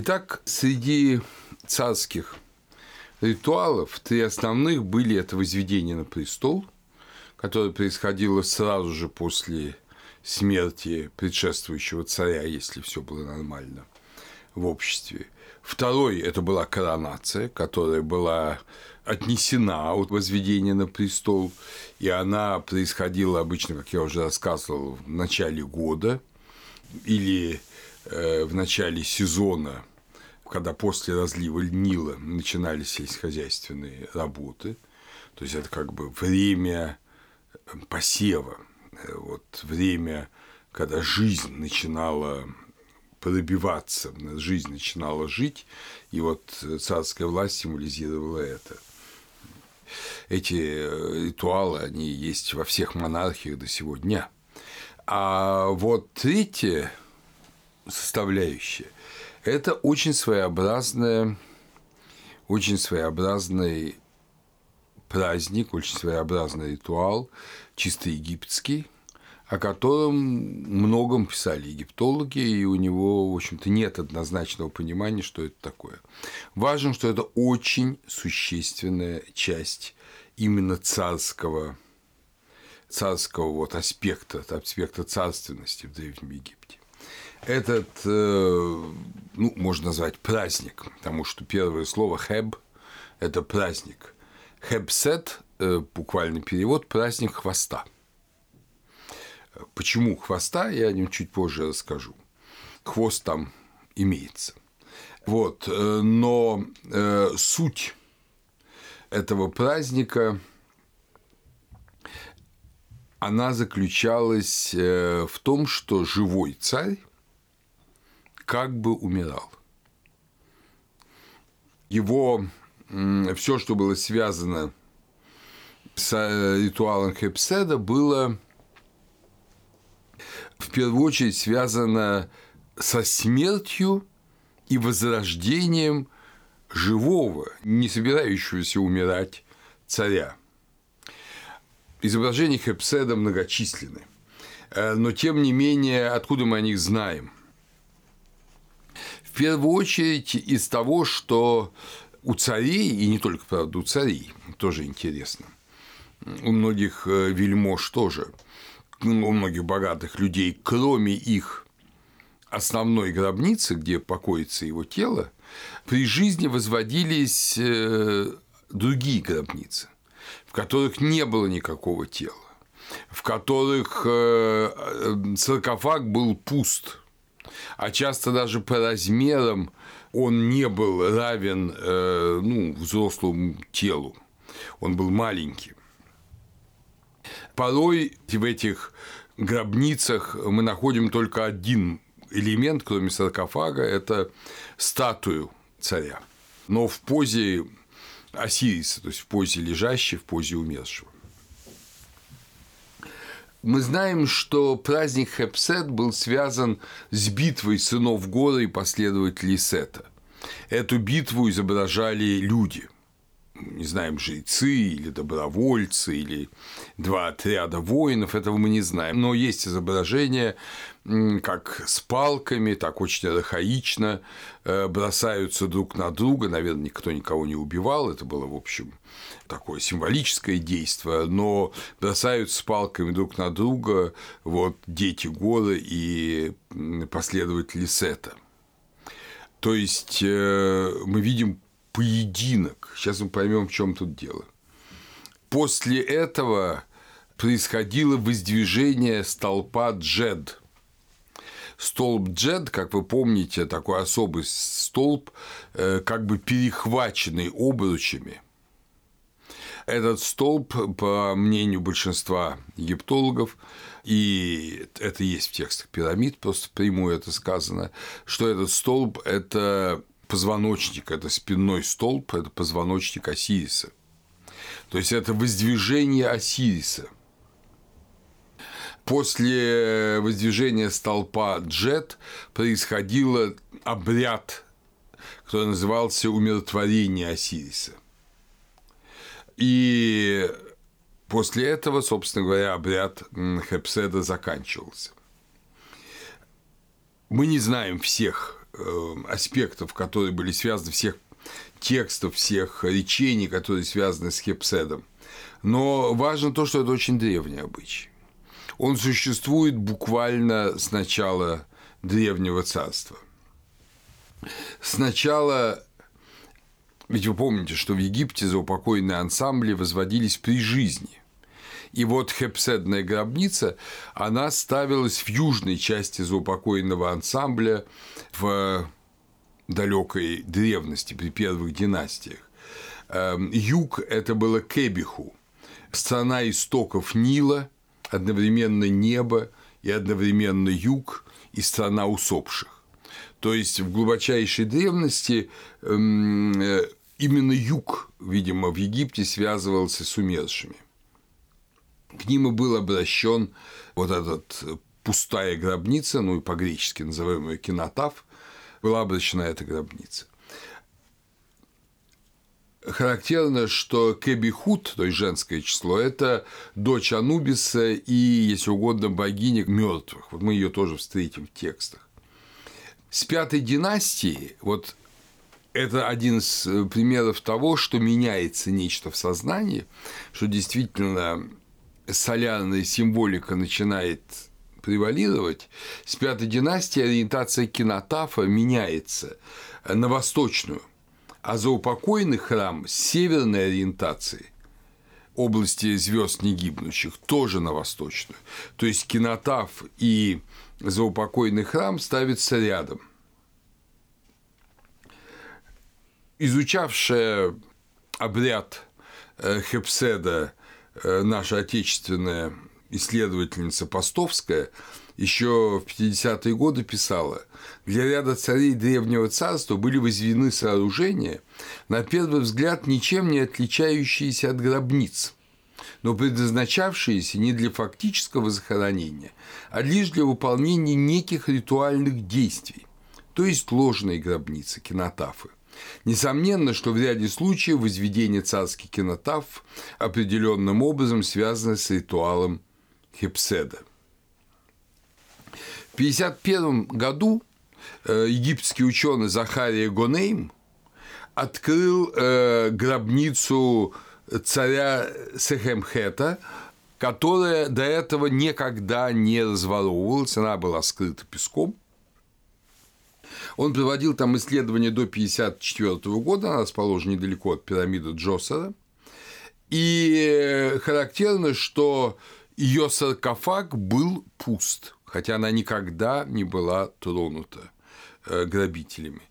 Итак, среди царских ритуалов три основных были это возведение на престол, которое происходило сразу же после смерти предшествующего царя, если все было нормально в обществе. Второй – это была коронация, которая была отнесена от возведения на престол, и она происходила обычно, как я уже рассказывал, в начале года или в начале сезона, когда после разлива Нила начинались сельскохозяйственные работы. То есть это как бы время посева, э, вот время, когда жизнь начинала пробиваться, жизнь начинала жить, и вот царская власть символизировала это. Эти э, ритуалы, они есть во всех монархиях до сего дня. А вот третья составляющая – это очень своеобразная, очень своеобразный праздник, очень своеобразный ритуал, чисто египетский – о котором многом писали египтологи, и у него, в общем-то, нет однозначного понимания, что это такое. Важно, что это очень существенная часть именно царского, царского вот аспекта, аспекта царственности в Древнем Египте. Этот, э, ну, можно назвать праздник, потому что первое слово «хеб» – это праздник. «Хебсет» э, – буквальный перевод – праздник хвоста – Почему хвоста, я о нем чуть позже расскажу. Хвост там имеется. Вот, э, но суть этого праздника, она заключалась в том, что живой царь как бы умирал. Его все, что было связано с ритуалом Хепседа, было в первую очередь связано со смертью и возрождением живого, не собирающегося умирать царя. Изображения Хепседа многочисленны, э, но тем не менее, откуда мы о них знаем? Первую очередь из того, что у царей, и не только, правда, у царей, тоже интересно, у многих э, вельмож тоже – у многих богатых людей, кроме их основной гробницы, где покоится его тело, при жизни возводились э, другие гробницы, в которых не было никакого тела, в которых э, саркофаг был пуст, а часто даже по размерам он не был равен ну, взрослому телу, он был маленький. Порой в этих гробницах мы находим только один элемент, кроме саркофага, это статую царя, но в позе Осириса, то есть в позе лежащей, в позе умершего. Мы знаем, что праздник Хепсет был связан с битвой сынов Гора и последователей Сета. Эту битву изображали люди – не знаем, жрецы или добровольцы, или два отряда воинов, этого мы не знаем. Но есть изображения, как с палками, так очень архаично э, бросаются друг на друга. Наверное, никто никого не убивал, это было, в общем, такое символическое действие, но бросаются с палками друг на друга вот дети горы и последователи Сета. То есть э, мы видим поединок. Сейчас мы поймем, в чем тут дело. После этого происходило воздвижение столпа Джед. Столб Джед, как вы помните, такой особый столб, э, как бы перехваченный обручами. Этот столб, по мнению большинства египтологов, и это есть в текстах пирамид, просто прямую это сказано, что этот столб – это позвоночник, это спинной столб, это позвоночник Осириса. То есть это воздвижение Осириса. После воздвижения столпа Джет происходил обряд, который назывался умиротворение Осириса. И после этого, собственно говоря, обряд Хепседа заканчивался. Мы не знаем всех э, аспектов, которые были связаны, всех текстов, всех речений, которые связаны с Хепседом. Но важно то, что это очень древний обычай. Он существует буквально с начала древнего царства. Сначала ведь вы помните, что в Египте заупокойные ансамбли возводились при жизни. И вот хепседная гробница, она ставилась в южной части заупокойного ансамбля в далекой древности, при первых династиях. Эм, юг – это было Кебиху, страна истоков Нила, одновременно небо и одновременно юг и страна усопших. То есть в глубочайшей древности эм, э, именно юг, видимо, в Египте связывался с умершими. К ним и был обращен вот этот э, пустая гробница, ну и по-гречески называемая кинотав, была обращена эта гробница. Характерно, что Кебихут, то есть женское число, это дочь Анубиса и, если угодно, богиня мертвых. Вот мы ее тоже встретим в текстах. С пятой династии, вот это один из э, примеров того, что меняется нечто в сознании, что действительно солярная символика начинает превалировать, с пятой династии ориентация кинотафа меняется на восточную, а заупокойный храм с северной ориентацией области звезд негибнущих тоже на восточную. То есть кинотаф и заупокойный храм ставятся рядом. Изучавшая обряд э, Хепседа Э, наша отечественная исследовательница Постовская еще в 50-е годы писала, для ряда царей древнего царства были возведены сооружения, на первый взгляд ничем не отличающиеся от гробниц, но предназначавшиеся не для фактического захоронения, а лишь для выполнения неких ритуальных действий, то есть ложные гробницы, кинотафы. Несомненно, что в ряде случаев возведение царских кинотав определенным образом связано с ритуалом Хепседа. В 1951 году египетский ученый Захария Гонейм открыл э, гробницу царя Сехемхета, которая до этого никогда не разворовывалась, она была скрыта песком – он проводил там исследования до 1954 года, она расположена недалеко от пирамиды Джосера. И характерно, что ее саркофаг был пуст, хотя она никогда не была тронута. э, грабителями.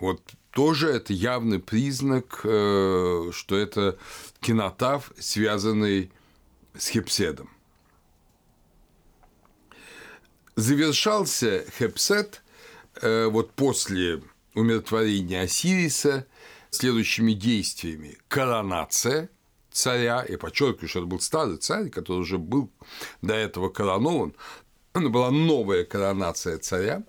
Вот тоже это явный признак, э, что это кинотав, связанный с Хепседом. Завершался Хепсет Э, вот после умиротворения Осириса следующими действиями коронация царя, я подчеркиваю, что это был старый царь, который уже был до этого коронован, была новая коронация царя,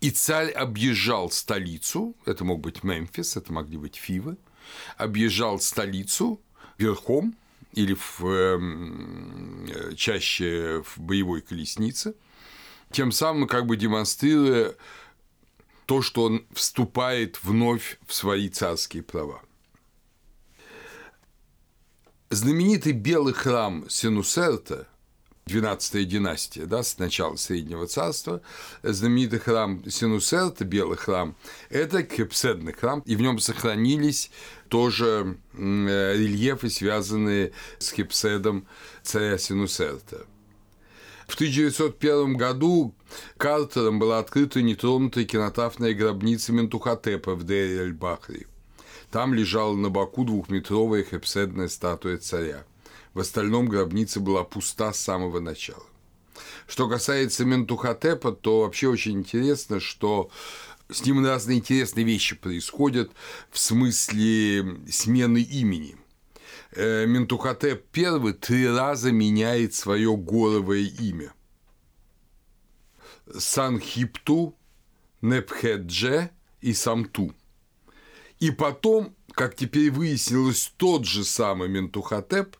и царь объезжал столицу, это мог быть Мемфис, это могли быть Фивы, объезжал столицу верхом или в, э, чаще в боевой колеснице – тем самым как бы демонстрируя то, что он вступает вновь в свои царские права. Знаменитый белый храм Синусерта, 12 династия, да, с начала Среднего Царства, знаменитый храм Синусерта, белый храм, это кепседный храм, и в нем сохранились тоже рельефы, связанные с кепседом царя Синусерта. В 1901 году Картером была открыта нетронутая кинотафная гробница Ментухотепа в Дейр-эль-Бахри. Там лежала на боку двухметровая хепседная статуя царя. В остальном гробница была пуста с самого начала. Что касается Ментухотепа, то вообще очень интересно, что с ним разные интересные вещи происходят в смысле смены имени. Э, Ментухотеп I три раза меняет свое горовое имя. Санхипту, Непхедже и Самту. И потом, как теперь выяснилось, тот же самый Ментухотеп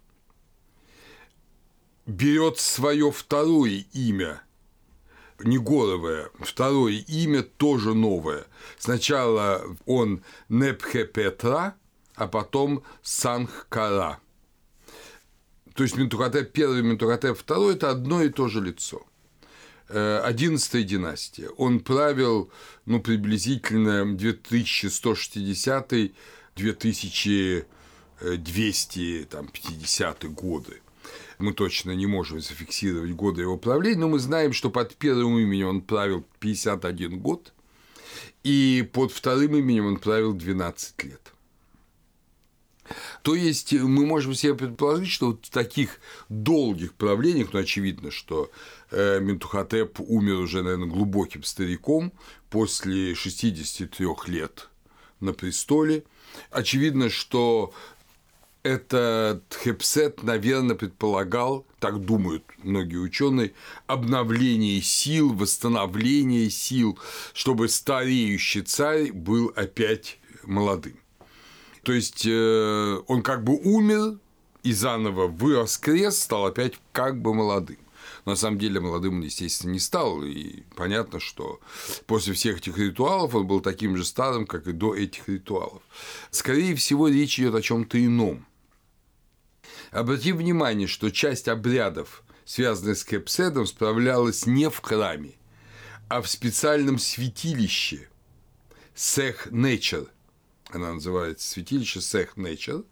берет свое второе имя Негоровое, второе имя тоже новое. Сначала он Непхепетра, а потом Санхкара. То есть Ментухотеп первый Ментухотеп второй – это одно и то же лицо. 11 э, династия. Он правил ну, приблизительно 2100-2250 годы. Мы точно не можем зафиксировать годы его правления, но мы знаем, что под первым именем он правил 51 год, и под вторым именем он правил 12 лет. То есть мы можем себе предположить, что вот в таких долгих правлениях, ну, очевидно, что э, Ментухотеп умер уже, наверное, глубоким стариком после 63 лет на престоле. Очевидно, что этот Хепсет, наверное, предполагал, так думают многие ученые, обновление сил, восстановление сил, чтобы стареющий царь был опять молодым. То есть э, он как бы умер и заново воскрес, стал опять как бы молодым. На самом деле молодым он, естественно, не стал. И понятно, что после всех этих ритуалов он был таким же старым, как и до этих ритуалов. Скорее всего, речь идет о чем-то ином. Обратим внимание, что часть обрядов, связанных с Кепседом, справлялась не в храме, а в специальном святилище Сех Нечер – она называется святилище Сех Нечер.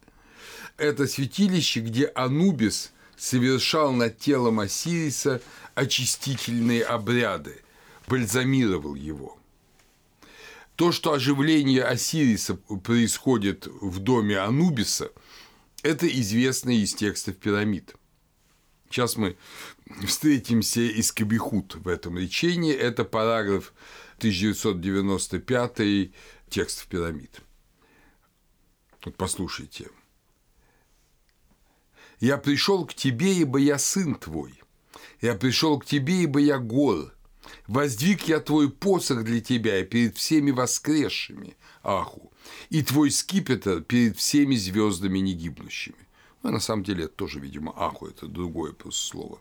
Это святилище, где Анубис совершал над телом Осириса очистительные обряды, бальзамировал его. То, что оживление Осириса происходит в доме Анубиса, это известно из текстов пирамид. Сейчас мы встретимся из Кабихут в этом речении. Это параграф 1995 текстов пирамид. Вот послушайте. «Я пришел к тебе, ибо я сын твой. Я пришел к тебе, ибо я гор. Воздвиг я твой посох для тебя и перед всеми воскресшими, Аху, и твой скипетр перед всеми звездами негибнущими». Ну, на самом деле, это тоже, видимо, Аху, это другое просто слово.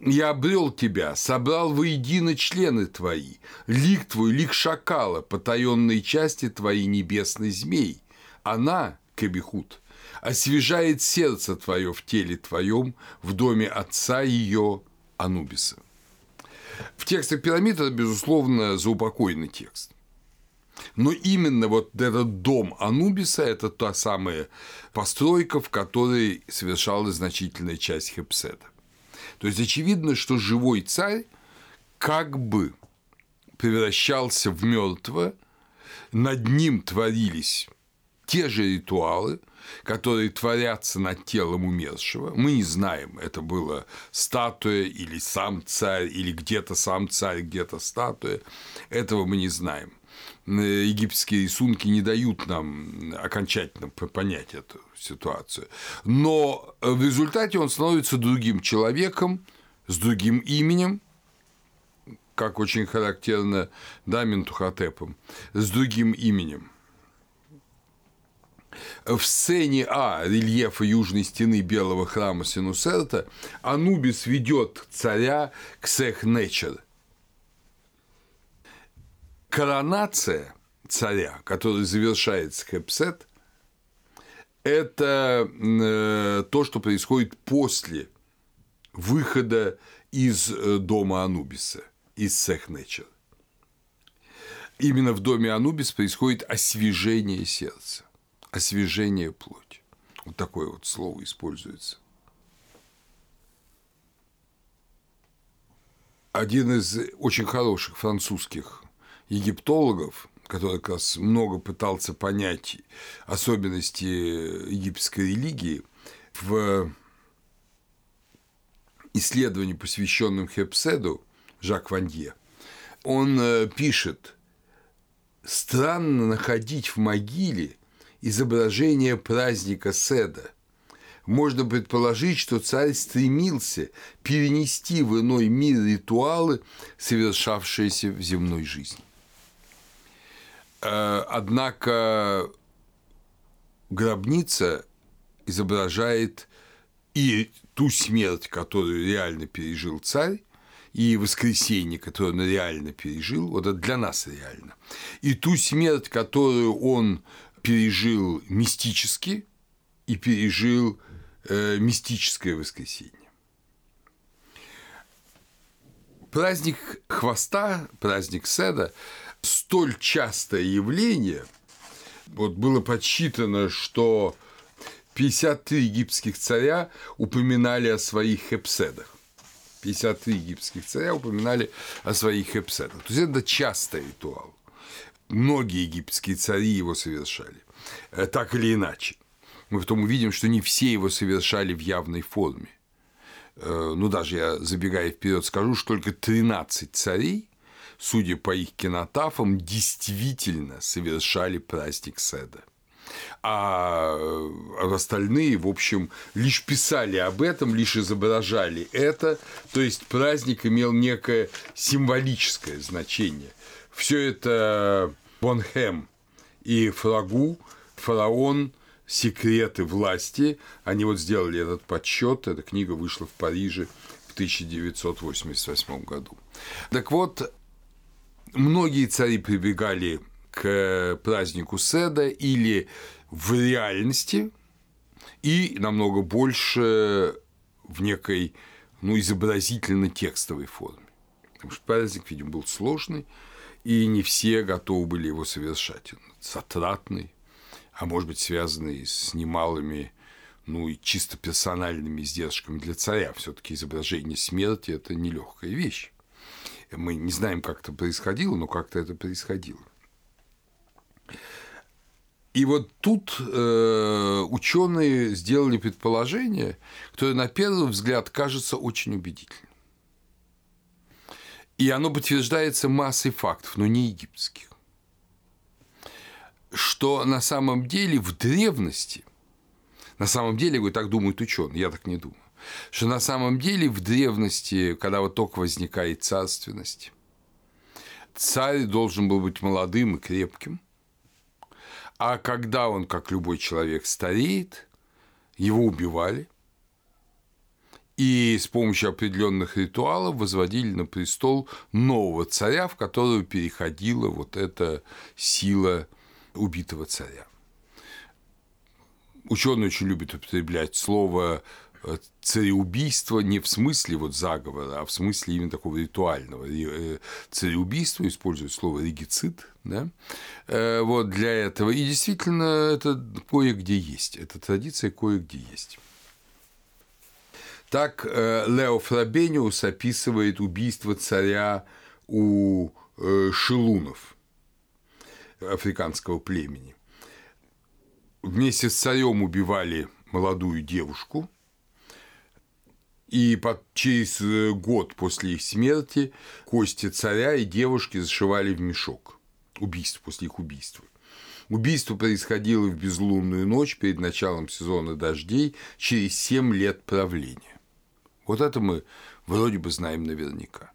Я обрел тебя, собрал воедино члены твои, лик твой, лик шакала, потаенные части твои небесный змей, она, Кебихут, освежает сердце твое в теле твоем, в доме отца ее Анубиса. В текстах пирамид это, безусловно, заупокойный текст. Но именно вот этот дом Анубиса – это та самая постройка, в которой совершалась значительная часть Хепседа. То есть очевидно, что живой царь как бы превращался в мертвого, над ним творились те же ритуалы, которые творятся над телом умершего. Мы не знаем, это была статуя или сам царь, или где-то сам царь, где-то статуя. Этого мы не знаем. Египетские рисунки не дают нам окончательно понять эту ситуацию. Но в результате он становится другим человеком, с другим именем, как очень характерно Дамин Тухотепом, с другим именем – в сцене А рельефа южной стены Белого храма Синусерта Анубис ведет царя к Сех-Нечер. Коронация царя, который завершается Хепсет, это э, то, что происходит после выхода из э, дома Анубиса, из Сехнечер. Именно в доме Анубис происходит освежение сердца освежение плоти. Вот такое вот слово используется. Один из очень хороших французских египтологов, который как раз много пытался понять особенности египетской религии, в исследовании, посвященном Хепседу, Жак Ванье, он э, пишет, странно находить в могиле изображение праздника Седа. Можно предположить, что царь стремился перенести в иной мир ритуалы, совершавшиеся в земной жизни. Э, однако гробница изображает и ту смерть, которую реально пережил царь, и воскресенье, которое он реально пережил, вот это для нас реально, и ту смерть, которую он пережил мистически и пережил э, мистическое воскресенье. Праздник хвоста, праздник Седа – столь частое явление. Вот было подсчитано, что 53 египетских царя упоминали о своих хепседах. 53 египетских царя упоминали о своих хепседах. То есть это частый ритуал. Многие египетские цари его совершали, э, так или иначе. Мы потом увидим, что не все его совершали в явной форме. Э, ну, даже я, забегая вперед, скажу, что только 13 царей, судя по их кинотафам, действительно совершали праздник Седа а остальные, в общем, лишь писали об этом, лишь изображали это, то есть праздник имел некое символическое значение. Все это Бонхем и Фрагу, фараон, секреты власти, они вот сделали этот подсчет, эта книга вышла в Париже в 1988 году. Так вот, многие цари прибегали к празднику Седа или в реальности и намного больше в некой ну, изобразительно-текстовой форме. Потому что праздник, видимо, был сложный, и не все готовы были его совершать. Он затратный, а может быть, связанный с немалыми ну и чисто персональными издержками для царя. Все-таки изображение смерти – это нелегкая вещь. Мы не знаем, как это происходило, но как-то это происходило. И вот тут э, ученые сделали предположение, которое на первый взгляд кажется очень убедительным. И оно подтверждается массой фактов, но не египетских. Что на самом деле в древности, на самом деле, так думают ученые, я так не думаю, что на самом деле в древности, когда вот только возникает царственность, царь должен был быть молодым и крепким – а когда он, как любой человек, стареет, его убивали, и с помощью определенных ритуалов возводили на престол нового царя, в которого переходила вот эта сила убитого царя. Ученые очень любят употреблять слово цареубийство не в смысле вот заговора, а в смысле именно такого ритуального. Э, цареубийство используют слово регицид, да, э, вот для этого. И действительно это кое-где есть, эта традиция кое-где есть. Так Лео Фрабениус описывает убийство царя у шелунов африканского племени. Вместе с царем убивали молодую девушку – и под, через э, год после их смерти кости царя и девушки зашивали в мешок. Убийство после их убийства. Убийство происходило в безлунную ночь перед началом сезона дождей через 7 лет правления. Вот это мы вроде бы знаем наверняка.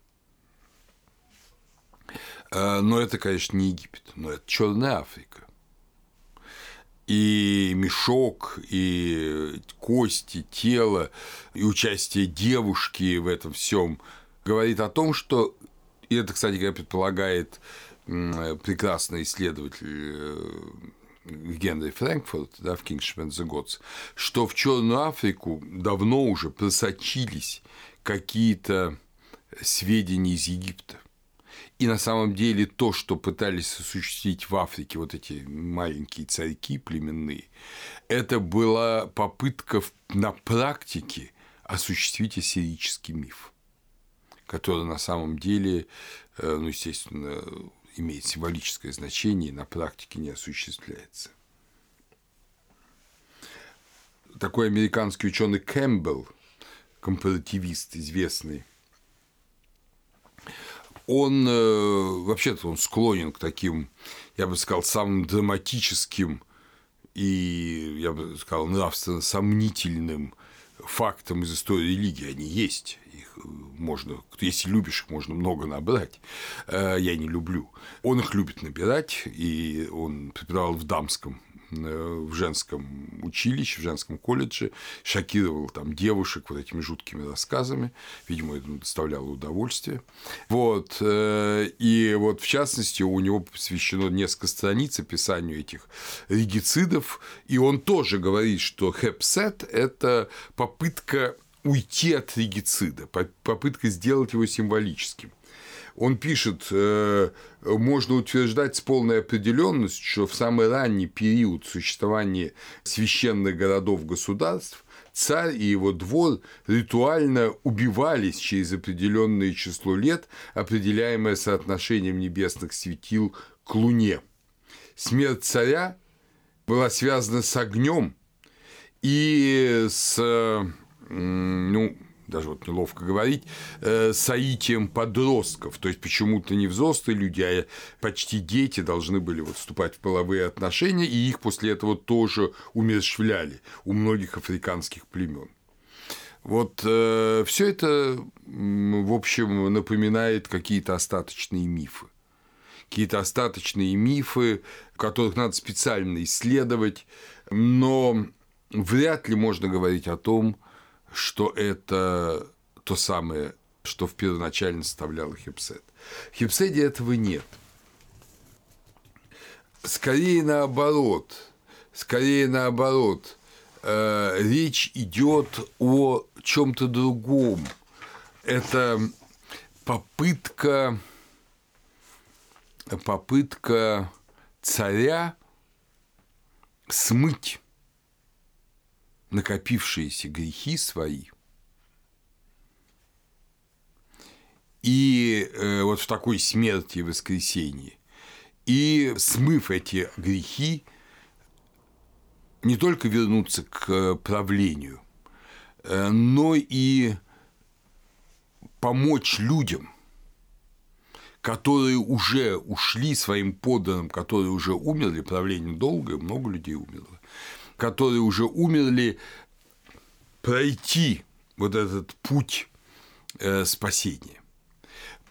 Э, но это, конечно, не Египет, но это Черная Африка и мешок, и кости, тело, и участие девушки в этом всем говорит о том, что, и это, кстати говоря, предполагает прекрасный исследователь э, Генри Фрэнкфурт да, в the Gods, что в Черную Африку давно уже просочились какие-то сведения из Египта. И на самом деле то, что пытались осуществить в Африке вот эти маленькие царьки племенные, это была попытка на практике осуществить ассирический миф, который на самом деле, э, ну, естественно, имеет символическое значение и на практике не осуществляется. Такой американский ученый Кэмпбелл, компаративист известный, он э, вообще-то он склонен к таким, я бы сказал, самым драматическим и, я бы сказал, нравственно сомнительным фактам из истории религии. Они есть, их их можно, если любишь, их можно много набрать. Я не люблю. Он их любит набирать, и он преподавал в дамском Э, в женском училище, в женском колледже, шокировал там девушек вот этими жуткими рассказами, видимо, это доставляло удовольствие. Вот, э, и вот в частности у него посвящено несколько страниц описанию этих регицидов, и он тоже говорит, что хепсет – это попытка уйти от регицида, попытка сделать его символическим он пишет, э, можно утверждать с полной определенностью, что в самый ранний период существования священных городов-государств царь и его двор ритуально убивались через определенное число лет, определяемое соотношением небесных светил к Луне. Смерть царя была связана с огнем и с ну, даже вот неловко говорить, э, соитием подростков. То есть почему-то не взрослые люди, а почти дети должны были вот вступать в половые отношения, и их после этого тоже умерщвляли у многих африканских племен. Вот э, все это, в общем, напоминает какие-то остаточные мифы. Какие-то остаточные мифы, которых надо специально исследовать, но вряд ли можно говорить о том, что это то самое, что в первоначально составляло хипсет. В хипседе этого нет. Скорее наоборот, скорее наоборот, э, речь идет о чем-то другом. Это попытка, попытка царя смыть накопившиеся грехи свои. И э, вот в такой смерти и воскресении. И смыв эти грехи, не только вернуться к правлению, э, но и помочь людям, которые уже ушли своим подданным, которые уже умерли, правление долгое, много людей умерло, которые уже умерли, пройти вот этот путь э, спасения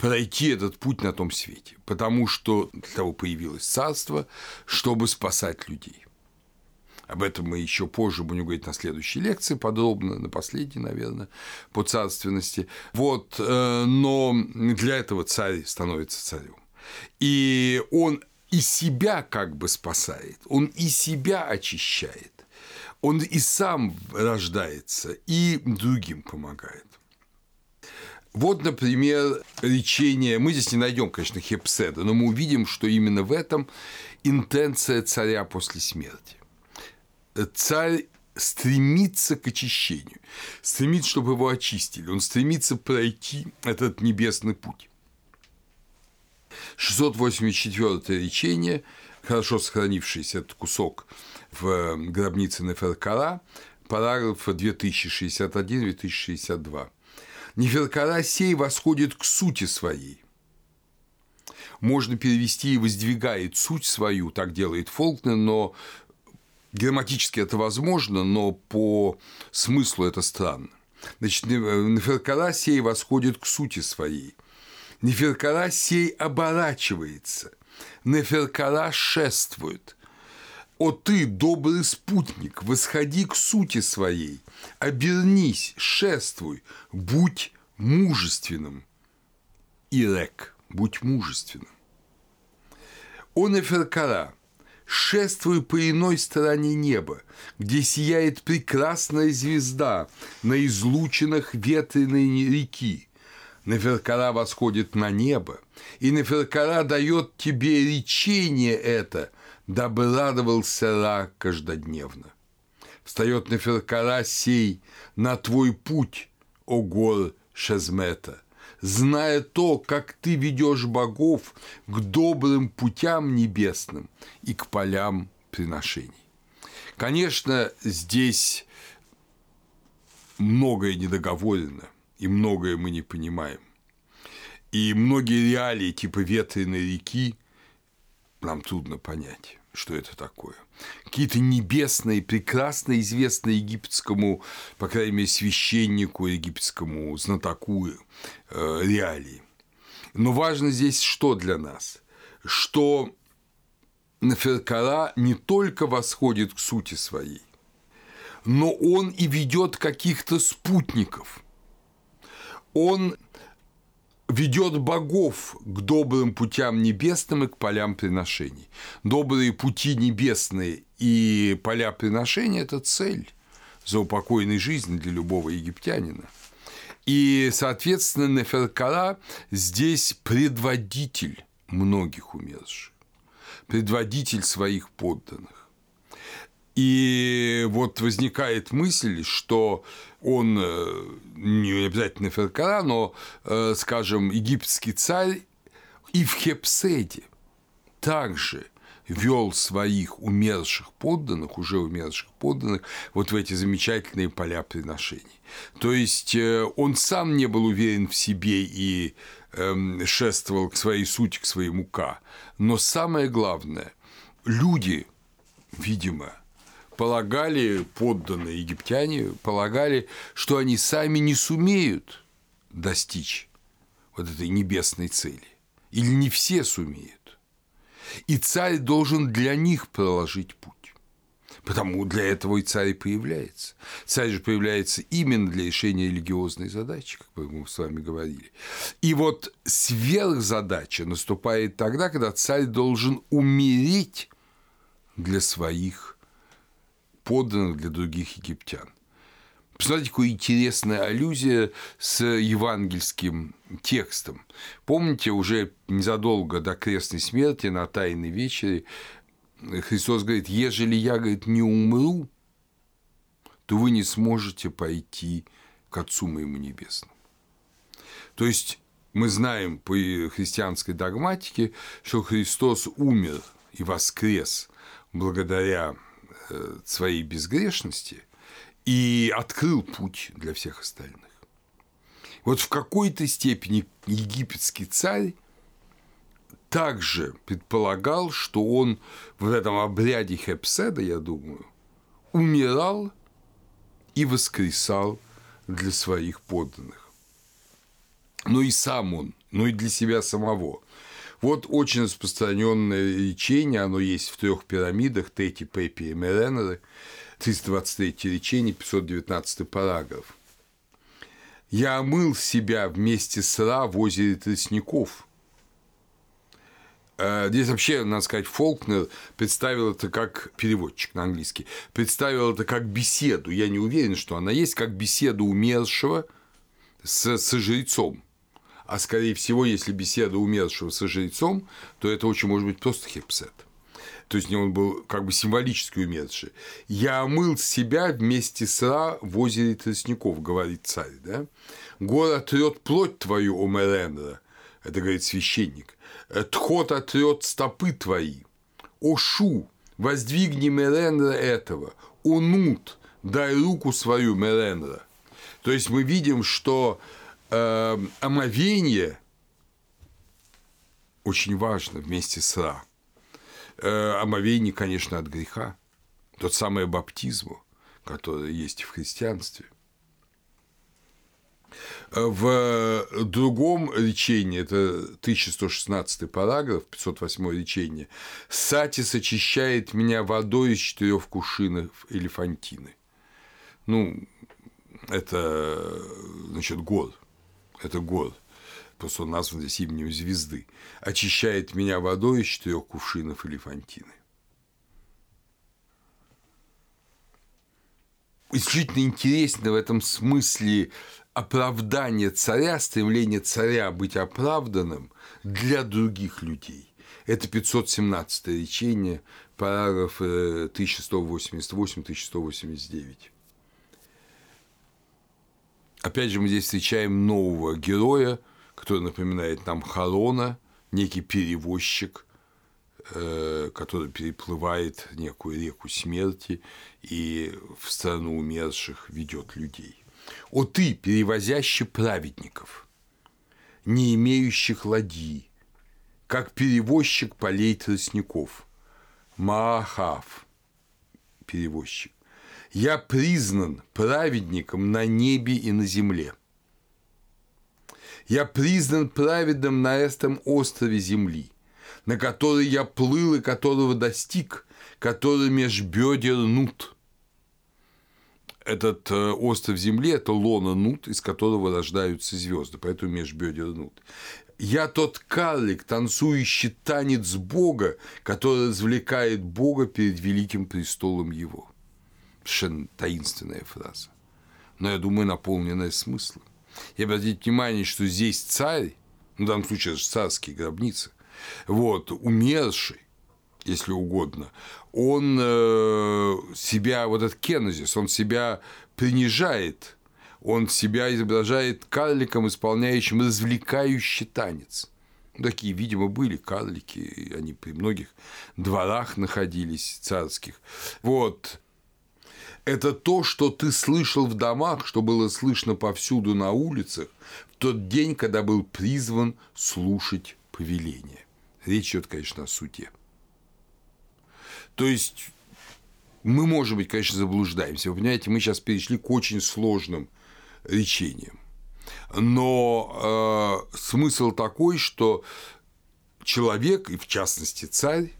пройти этот путь на том свете, потому что для того появилось царство, чтобы спасать людей. Об этом мы еще позже будем говорить на следующей лекции подробно, на последней, наверное, по царственности. Вот, э, но для этого царь становится царем. И он и себя как бы спасает, он и себя очищает он и сам рождается, и другим помогает. Вот, например, лечение. Мы здесь не найдем, конечно, хепседа, но мы увидим, что именно в этом интенция царя после смерти. Царь стремится к очищению, стремится, чтобы его очистили, он стремится пройти этот небесный путь. 684 речение, хорошо сохранившийся этот кусок в гробнице Неферкара, параграф 2061-2062. Неферкара сей восходит к сути своей. Можно перевести и воздвигает суть свою, так делает Фолкнер, но грамматически это возможно, но по смыслу это странно. Значит, Неферкара сей восходит к сути своей. Неферкара сей оборачивается. Неферкара шествует – «О ты, добрый спутник, восходи к сути своей, обернись, шествуй, будь мужественным». Ирек, будь мужественным. О Неферкара, шествуй по иной стороне неба, где сияет прекрасная звезда на излучинах ветреной реки. Неферкара восходит на небо, и Неферкара дает тебе речение это – дабы радовался Ра каждодневно. Встает Неферкара сей на твой путь, о гор Шезмета, зная то, как ты ведешь богов к добрым путям небесным и к полям приношений. Конечно, здесь многое недоговорено, и многое мы не понимаем. И многие реалии типа ветреной реки нам трудно понять. что это такое. Какие-то небесные, прекрасно известные египетскому, по крайней мере, священнику, египетскому знатоку э, реалии. Но важно здесь что для нас? Что Наферкара не только восходит к сути своей, но он и ведет каких-то спутников. Он ведет богов к добрым путям небесным и к полям приношений. Добрые пути небесные и поля приношения – это цель заупокойной жизни для любого египтянина. И, соответственно, Неферкара здесь предводитель многих умерших, предводитель своих подданных. И вот возникает мысль, что он э, не обязательно Феркара, но, э, скажем, египетский царь и в Хепседе также вел своих умерших подданных, уже умерших подданных, вот в эти замечательные поля приношений. То есть э, он сам не был уверен в себе и эм, шествовал к своей сути, к своему К. Но самое главное, люди, видимо, полагали, подданные египтяне полагали, что они сами не сумеют достичь вот этой небесной цели. Или не все сумеют. И царь должен для них проложить путь. Потому для этого и царь появляется. Царь же появляется именно для решения религиозной задачи, как мы с вами говорили. И вот сверхзадача наступает тогда, когда царь должен умереть для своих подданных для других египтян. Посмотрите, какая интересная аллюзия с евангельским текстом. Помните, уже незадолго до крестной смерти на Тайной вечере Христос говорит, ежели я, говорит, не умру, то вы не сможете пойти к Отцу моему небесному. То есть мы знаем по христианской догматике, что Христос умер и воскрес благодаря своей безгрешности и открыл путь для всех остальных. Вот в какой-то степени египетский царь также предполагал, что он в этом обряде Хепседа, я думаю, умирал и воскресал для своих подданных. Но и сам он, но и для себя самого. Вот очень распространенное лечение, оно есть в трех пирамидах Тети, Пепи и Меренеры, 323 лечение, 519 параграф. Я омыл себя вместе с Ра в озере Тростников. Э, здесь вообще, надо сказать, Фолкнер представил это как переводчик на английский, представил это как беседу. Я не уверен, что она есть, как беседу умершего с, с жрецом а скорее всего, если беседа умершего со жрецом, то это очень может быть просто хепсет. То есть он был как бы символически умерший. «Я омыл себя вместе с Ра в озере Тростников», говорит царь. Да? «Гор отрет плоть твою, о Меренра», это говорит священник. «Тхот отрет стопы твои». «О Шу, воздвигни Меренра этого». «О дай руку свою Меренра». То есть мы видим, что э, омовение очень важно вместе с Ра. Э, омовение, конечно, от греха. Тот самый баптизм, который есть в христианстве. В другом речении, это 1116 параграф, 508 речение, «Сатис очищает меня водой из четырех кувшинов элефантины». Ну, это, значит, год это год, просто он назван здесь именем звезды, очищает меня водой из четырех кувшинов элефантины. Исключительно интересно в этом смысле оправдание царя, стремление царя быть оправданным для других людей. Это 517 речение, параграф 1188-1189. Опять же, мы здесь встречаем нового героя, который напоминает нам Харона, некий перевозчик, э, который переплывает некую реку смерти и в страну умерших ведет людей. О ты, перевозящий праведников, не имеющих ладьи, как перевозчик полей тростников, Маахав, перевозчик. Я признан праведником на небе и на земле. Я признан праведным на этом острове земли, на который я плыл и которого достиг, который меж бедер нут. Этот э, остров Земли – это лона нут, из которого рождаются звезды, поэтому межбедер нут. Я тот карлик, танцующий танец Бога, который развлекает Бога перед великим престолом Его. Совершенно таинственная фраза. Но, я думаю, наполненная смыслом. И обратите внимание, что здесь царь, ну, в данном случае это царские гробницы, вот, умерший, если угодно, он э, себя, вот этот кенезис, он себя принижает он себя изображает карликом, исполняющим развлекающий танец. Такие, видимо, были карлики, они при многих дворах находились царских. Вот. Это то, что ты слышал в домах, что было слышно повсюду на улицах в тот день, когда был призван слушать повеление. Речь идет, конечно, о суде. То есть мы, может быть, конечно, заблуждаемся. Вы понимаете, мы сейчас перешли к очень сложным речением. Но э, смысл такой, что человек, и в частности царь,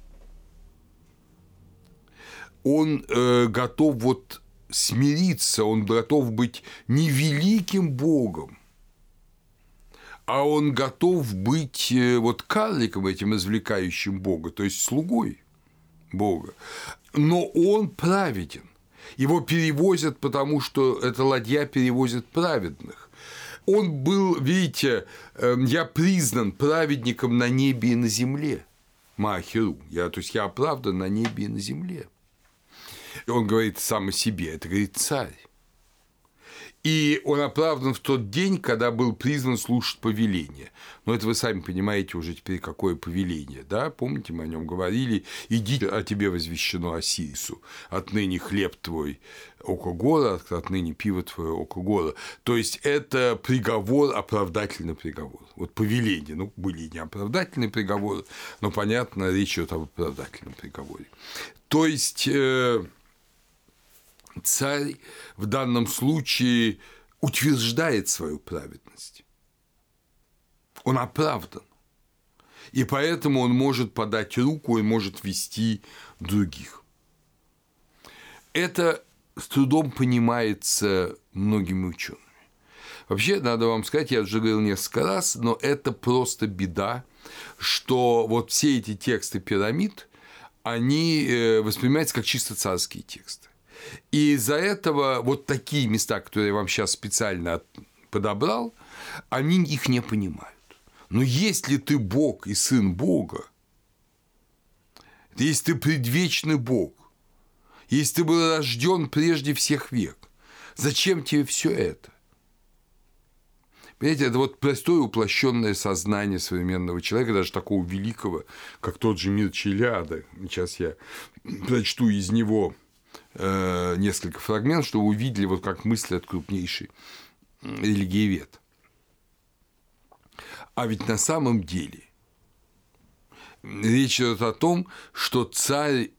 он э, готов вот смириться, он готов быть не великим Богом, а он готов быть э, вот карликом этим извлекающим Бога, то есть слугой Бога. Но он праведен. Его перевозят, потому что эта ладья перевозит праведных. Он был, видите, эм, я признан праведником на небе и на земле. Махеру. Я, то есть я оправдан на небе и на земле. Он говорит сам о себе, это говорит царь. И он оправдан в тот день, когда был призван слушать повеление. Но это вы сами понимаете уже теперь, какое повеление, да? Помните, мы о нем говорили. «Иди, о тебе возвещено Осирису. Отныне хлеб твой око гора, отныне пиво твое око гора». То есть, это приговор, оправдательный приговор. Вот повеление. Ну, были не оправдательные приговоры, но, понятно, речь идет об оправдательном приговоре. То есть, э, царь в данном случае утверждает свою праведность. Он оправдан. И поэтому он может подать руку и может вести других. Это с трудом понимается многими учеными. Вообще, надо вам сказать, я уже говорил несколько раз, но это просто беда, что вот все эти тексты пирамид, они э, воспринимаются как чисто царские тексты. И из-за этого вот такие места, которые я вам сейчас специально подобрал, они их не понимают. Но если ты Бог и сын Бога, если ты предвечный Бог, если ты был рожден прежде всех век, зачем тебе все это? Понимаете, это вот простое уплощенное сознание современного человека, даже такого великого, как тот же Мир Челяда. Сейчас я прочту из него Э, несколько фрагментов, чтобы увидели, вот как мыслят крупнейший религиевед. А ведь на самом деле речь идет о том, что царь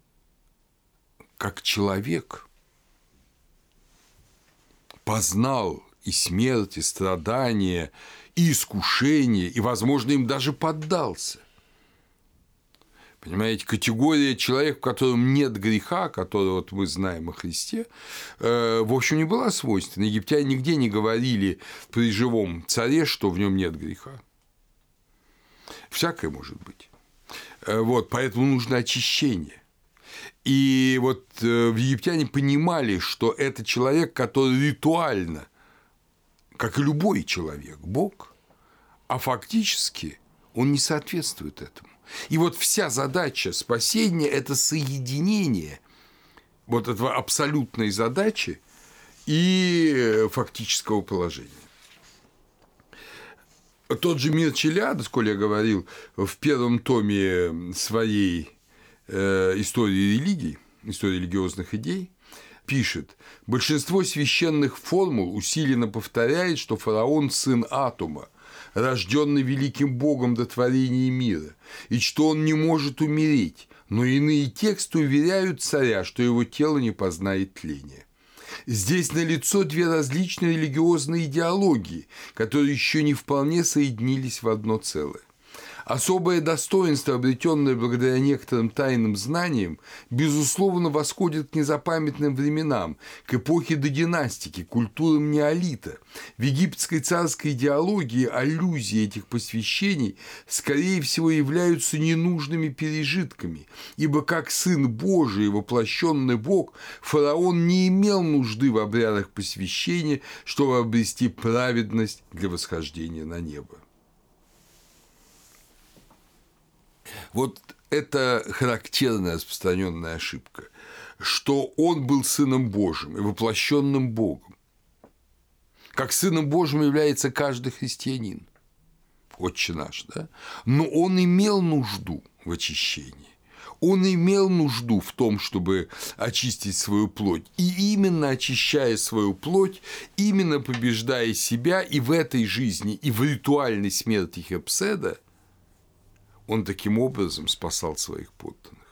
как человек познал и смерть, и страдания, и искушение, и, возможно, им даже поддался. Понимаете, категория человека, в котором нет греха, который вот мы знаем о Христе, э, в общем, не была свойственна. Египтяне нигде не говорили при живом царе, что в нем нет греха. Всякое может быть. Э, вот, поэтому нужно очищение. И вот э, в египтяне понимали, что это человек, который ритуально, как и любой человек, Бог, а фактически он не соответствует этому. И вот вся задача спасения – это соединение вот этого абсолютной задачи и фактического положения. Тот же Мир Челяда, сколь я говорил, в первом томе своей э, истории религии, истории религиозных идей, пишет, большинство священных формул усиленно повторяет, что фараон – сын Атума, рожденный великим Богом до творения мира, и что он не может умереть, но иные тексты уверяют царя, что его тело не познает тления. Здесь налицо две различные религиозные идеологии, которые еще не вполне соединились в одно целое. Особое достоинство, обретенное благодаря некоторым тайным знаниям, безусловно, восходит к незапамятным временам, к эпохе до династики, культурам неолита. В египетской царской идеологии аллюзии этих посвящений, скорее всего, являются ненужными пережитками, ибо как сын Божий, воплощенный Бог, фараон не имел нужды в обрядах посвящения, чтобы обрести праведность для восхождения на небо. Вот это характерная распространенная ошибка, что он был сыном Божьим и воплощенным Богом. Как сыном Божьим является каждый христианин, отче наш, да? Но он имел нужду в очищении. Он имел нужду в том, чтобы очистить свою плоть. И именно очищая свою плоть, именно побеждая себя и в этой жизни, и в ритуальной смерти Хепседа, он таким образом спасал своих подданных.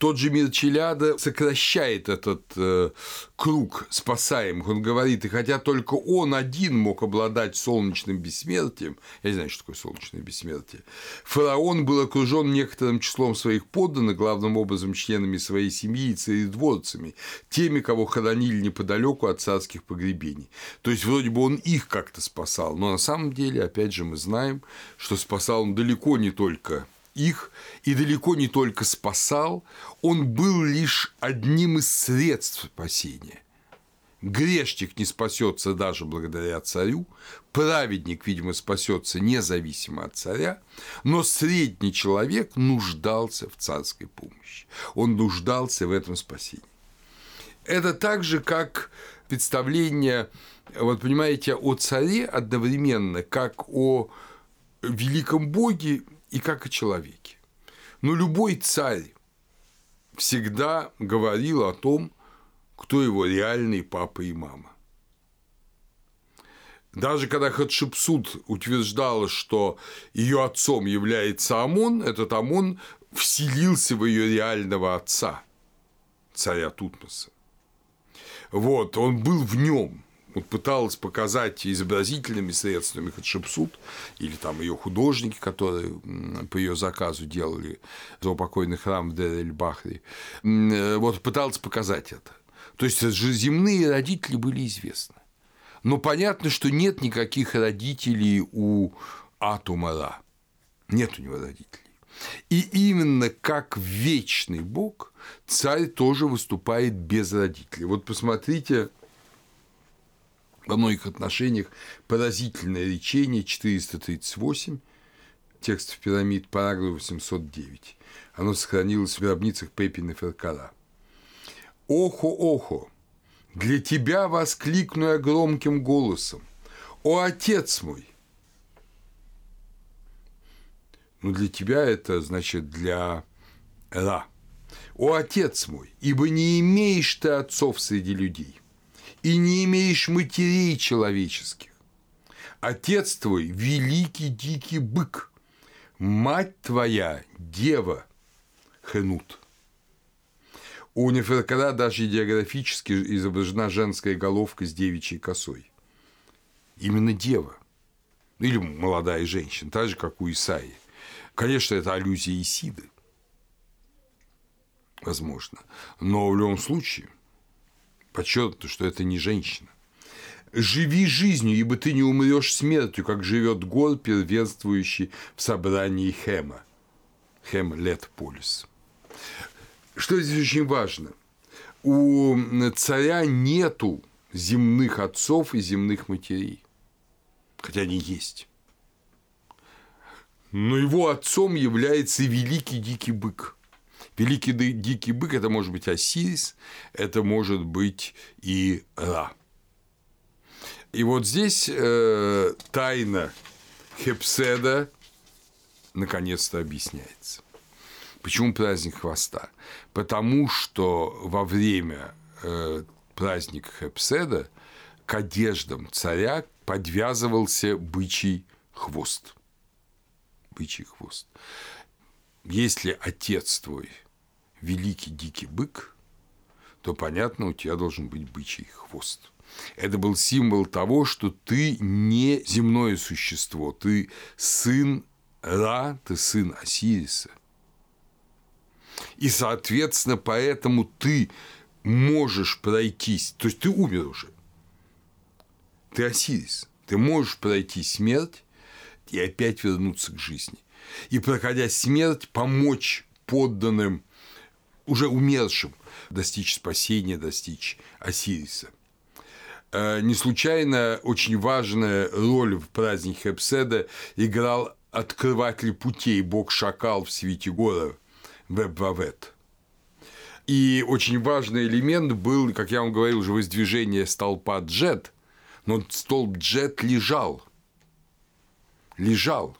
Тот же мир Челяда сокращает этот э, круг спасаемых. Он говорит, и хотя только он один мог обладать солнечным бессмертием, я не знаю, что такое солнечное бессмертие, фараон был окружен некоторым числом своих подданных, главным образом членами своей семьи и царедворцами, теми, кого хоронили неподалеку от царских погребений. То есть, вроде бы он их как-то спасал, но на самом деле, опять же, мы знаем, что спасал он далеко не только их и далеко не только спасал, он был лишь одним из средств спасения. Грешник не спасется даже благодаря царю, праведник, видимо, спасется независимо от царя, но средний человек нуждался в царской помощи. Он нуждался в этом спасении. Это так же, как представление, вот понимаете, о царе одновременно, как о великом боге и как о человеке. Но любой царь всегда говорил о том, кто его реальный папа и мама. Даже когда Хатшепсут утверждала, что ее отцом является Амон, этот Амон вселился в ее реального отца, царя Тутмоса. Вот, он был в нем пыталась показать изобразительными средствами Хатшепсут или там ее художники, которые по ее заказу делали заупокойный храм в Дер-эль-Бахри, э, вот пыталась показать это. То есть же земные родители были известны. Но понятно, что нет никаких родителей у Атумара. Нет у него родителей. И именно как вечный Бог царь тоже выступает без родителей. Вот посмотрите во многих отношениях поразительное речение 438 текстов пирамид, параграф 809. Оно сохранилось в гробницах Пепин и Феркара. «Охо-охо! Для тебя воскликну я громким голосом! О, отец мой!» Ну, для тебя это значит для Ра. «О, отец мой, ибо не имеешь ты отцов среди людей, и не имеешь матерей человеческих. Отец твой – великий дикий бык, мать твоя – дева Хенут. У Неферкара даже идеографически изображена женская головка с девичьей косой. Именно дева. Или молодая женщина, так же, как у Исаи. Конечно, это аллюзия Исиды. Возможно. Но в любом случае – подчеркнуто, что это не женщина. Живи жизнью, ибо ты не умрешь смертью, как живет гор, первенствующий в собрании Хема. Хем лет полис. Что здесь очень важно? У царя нету земных отцов и земных матерей, хотя они есть. Но его отцом является великий дикий бык – Великий дикий бык – это может быть Осирис, это может быть и Ра. И вот здесь э, тайна Хепседа наконец-то объясняется. Почему праздник хвоста? Потому что во время э, праздник Хепседа к одеждам царя подвязывался бычий хвост. Бычий хвост. Если отец твой великий дикий бык, то, понятно, у тебя должен быть бычий хвост. Это был символ того, что ты не земное существо, ты сын Ра, ты сын Осириса. И, соответственно, поэтому ты можешь пройтись, то есть ты умер уже, ты Осирис, ты можешь пройти смерть и опять вернуться к жизни. И, проходя смерть, помочь подданным, уже умершим, достичь спасения, достичь Осириса. Э, не случайно очень важная роль в празднике Хепседа играл открыватель путей, бог Шакал в свете гора Вебвавет. И очень важный элемент был, как я вам говорил, уже воздвижение столпа Джет, но столб Джет лежал, лежал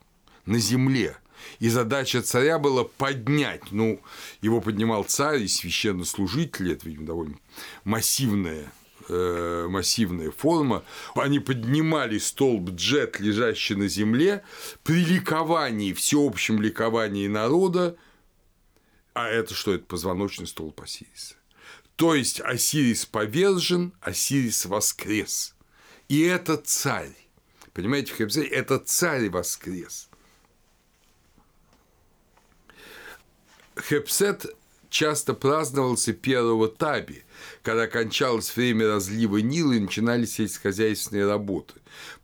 на земле. И задача царя была поднять, ну, его поднимал царь и священнослужители, это, видимо, довольно массивная э, массивная форма, они поднимали столб джет, лежащий на земле, при ликовании, всеобщем ликовании народа, а это что? Это позвоночный столб Осириса. То есть Осирис повержен, Осирис воскрес. И это царь. Понимаете, в Хебзе это царь воскрес. Хепсет часто праздновался первого Таби, когда кончалось время разлива Нила и начинались сельскохозяйственные работы.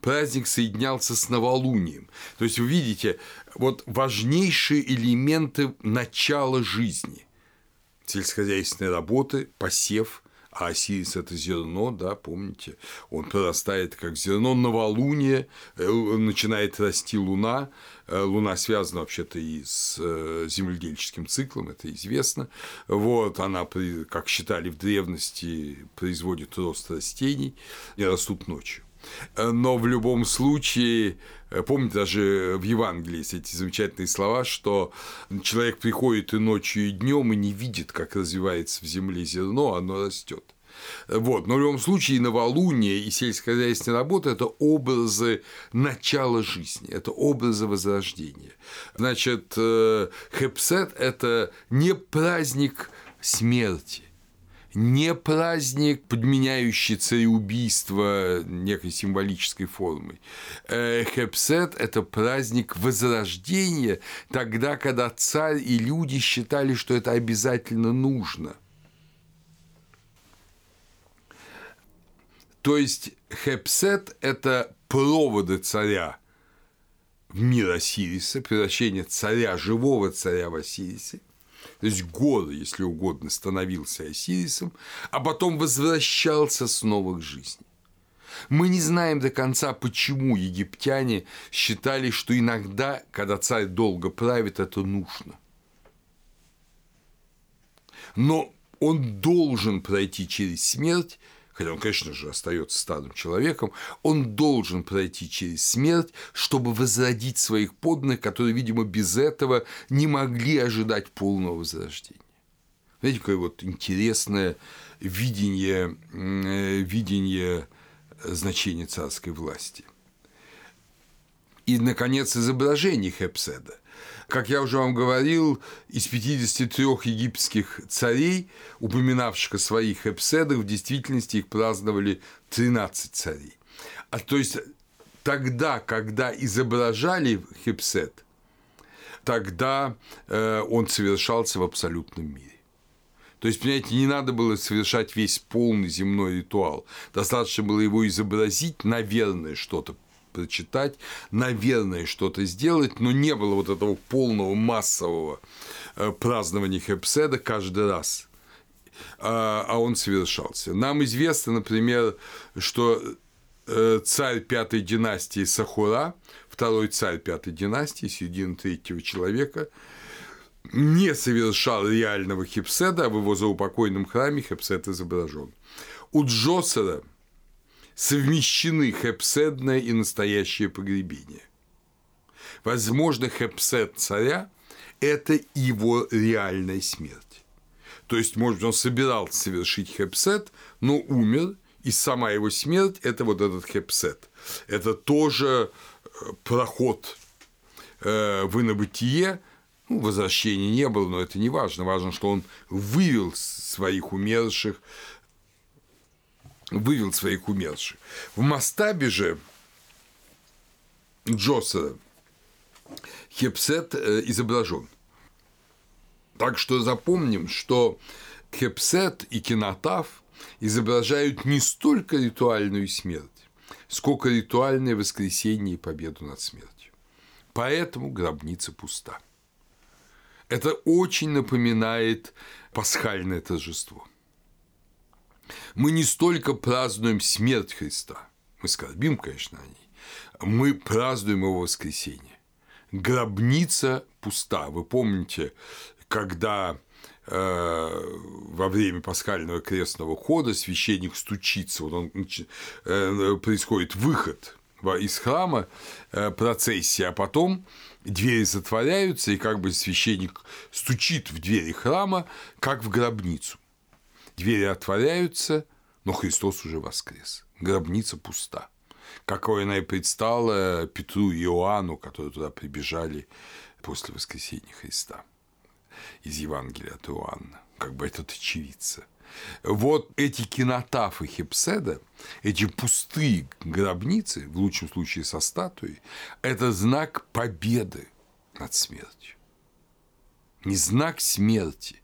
Праздник соединялся с новолунием. То есть, вы видите, вот важнейшие элементы начала жизни. Сельскохозяйственные работы, посев, а Осирис – это зерно, да, помните, он прорастает как зерно, новолуние, э, начинает расти луна, э, луна связана вообще-то и с э, земледельческим циклом, это известно, вот, она, как считали в древности, производит рост растений и растут ночью. Но в любом случае, помните, даже в Евангелии есть эти замечательные слова, что человек приходит и ночью, и днем и не видит, как развивается в земле зерно, оно растет. Вот. Но в любом случае новолуние и сельскохозяйственная работа – это образы начала жизни, это образы возрождения. Значит, э, Хепсет – это не праздник смерти, не праздник, подменяющий цареубийство некой символической формой. Э, Хепсет – это праздник возрождения тогда, когда царь и люди считали, что это обязательно нужно. То есть Хепсет – это проводы царя в мир Осириса, превращение царя, живого царя в Осирисе, то есть года, если угодно, становился Осирисом, а потом возвращался снова к жизни. Мы не знаем до конца, почему египтяне считали, что иногда, когда царь долго правит, это нужно. Но он должен пройти через смерть, хотя он, конечно же, остается старым человеком, он должен пройти через смерть, чтобы возродить своих подданных, которые, видимо, без этого не могли ожидать полного возрождения. Знаете, какое вот интересное видение, э, видение значения царской власти. И, наконец, изображение Хепседа. Как я уже вам говорил, из 53 египетских царей, упоминавших о своих эпседах, в действительности их праздновали 13 царей. А то есть тогда, когда изображали Хепсет, тогда э, он совершался в абсолютном мире. То есть, понимаете, не надо было совершать весь полный земной ритуал. Достаточно было его изобразить, наверное, что-то прочитать, наверное, что-то сделать, но не было вот этого полного массового э, празднования Хепседа каждый раз а, а он совершался. Нам известно, например, что э, царь пятой династии Сахура, второй царь пятой династии, середины третьего человека, не совершал реального хепседа, а в его заупокойном храме хепсед изображен. У Джосера – совмещены хепседное и настоящее погребение. Возможно, хепсед царя – это его реальная смерть. То есть, может быть, он собирался совершить хепсед, но умер, и сама его смерть – это вот этот хепсед. Это тоже э, проход э, в инобытие, ну, возвращения не было, но это не важно. Важно, что он вывел своих умерших, вывел своих умерших. В Мастабе же Джосера Хепсет э, изображен. Так что запомним, что Хепсет и Кинотаф изображают не столько ритуальную смерть, сколько ритуальное воскресение и победу над смертью. Поэтому гробница пуста. Это очень напоминает пасхальное торжество. Мы не столько празднуем смерть Христа, мы скорбим, конечно, о ней, мы празднуем его воскресение. Гробница пуста. Вы помните, когда э, во время пасхального крестного хода священник стучится, вот он, э, происходит выход из храма, э, процессия, а потом двери затворяются, и как бы священник стучит в двери храма, как в гробницу. Двери отворяются, но Христос уже воскрес. Гробница пуста. Какой она и предстала Петру и Иоанну, которые туда прибежали после воскресения Христа из Евангелия от Иоанна, как бы этот очевидца. Вот эти кинотафы Хепседа, эти пустые гробницы, в лучшем случае со статуей, это знак победы над смертью. Не знак смерти,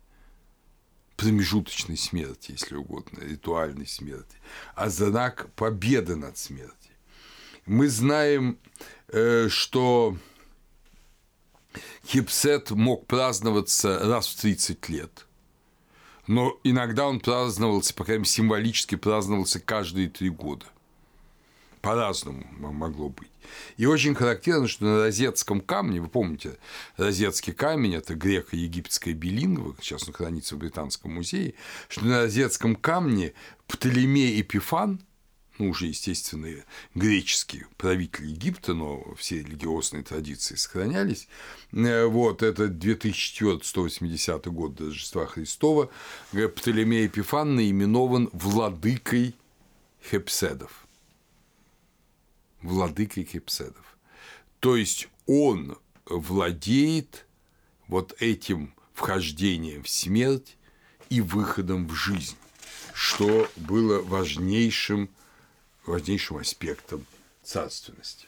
промежуточной смерти, если угодно, ритуальной смерти, а знак победы над смертью. Мы знаем, э, что хепсед мог праздноваться раз в 30 лет, но иногда он праздновался, по крайней мере, символически праздновался каждые три года. По-разному могло быть. И очень характерно, что на Розетском камне, вы помните, Розетский камень – это греко-египетская билингва, сейчас он хранится в Британском музее, что на Розетском камне Птолемей Эпифан – ну, уже, естественно, греческие правители Египта, но все религиозные традиции сохранялись. Э, вот, это 2480 год до Рождества Христова. Э, Птолемей Эпифан наименован владыкой хепседов. Владыкой хепседов. То есть он владеет вот этим вхождением в смерть и выходом в жизнь, что было важнейшим важнейшим аспектом царственности.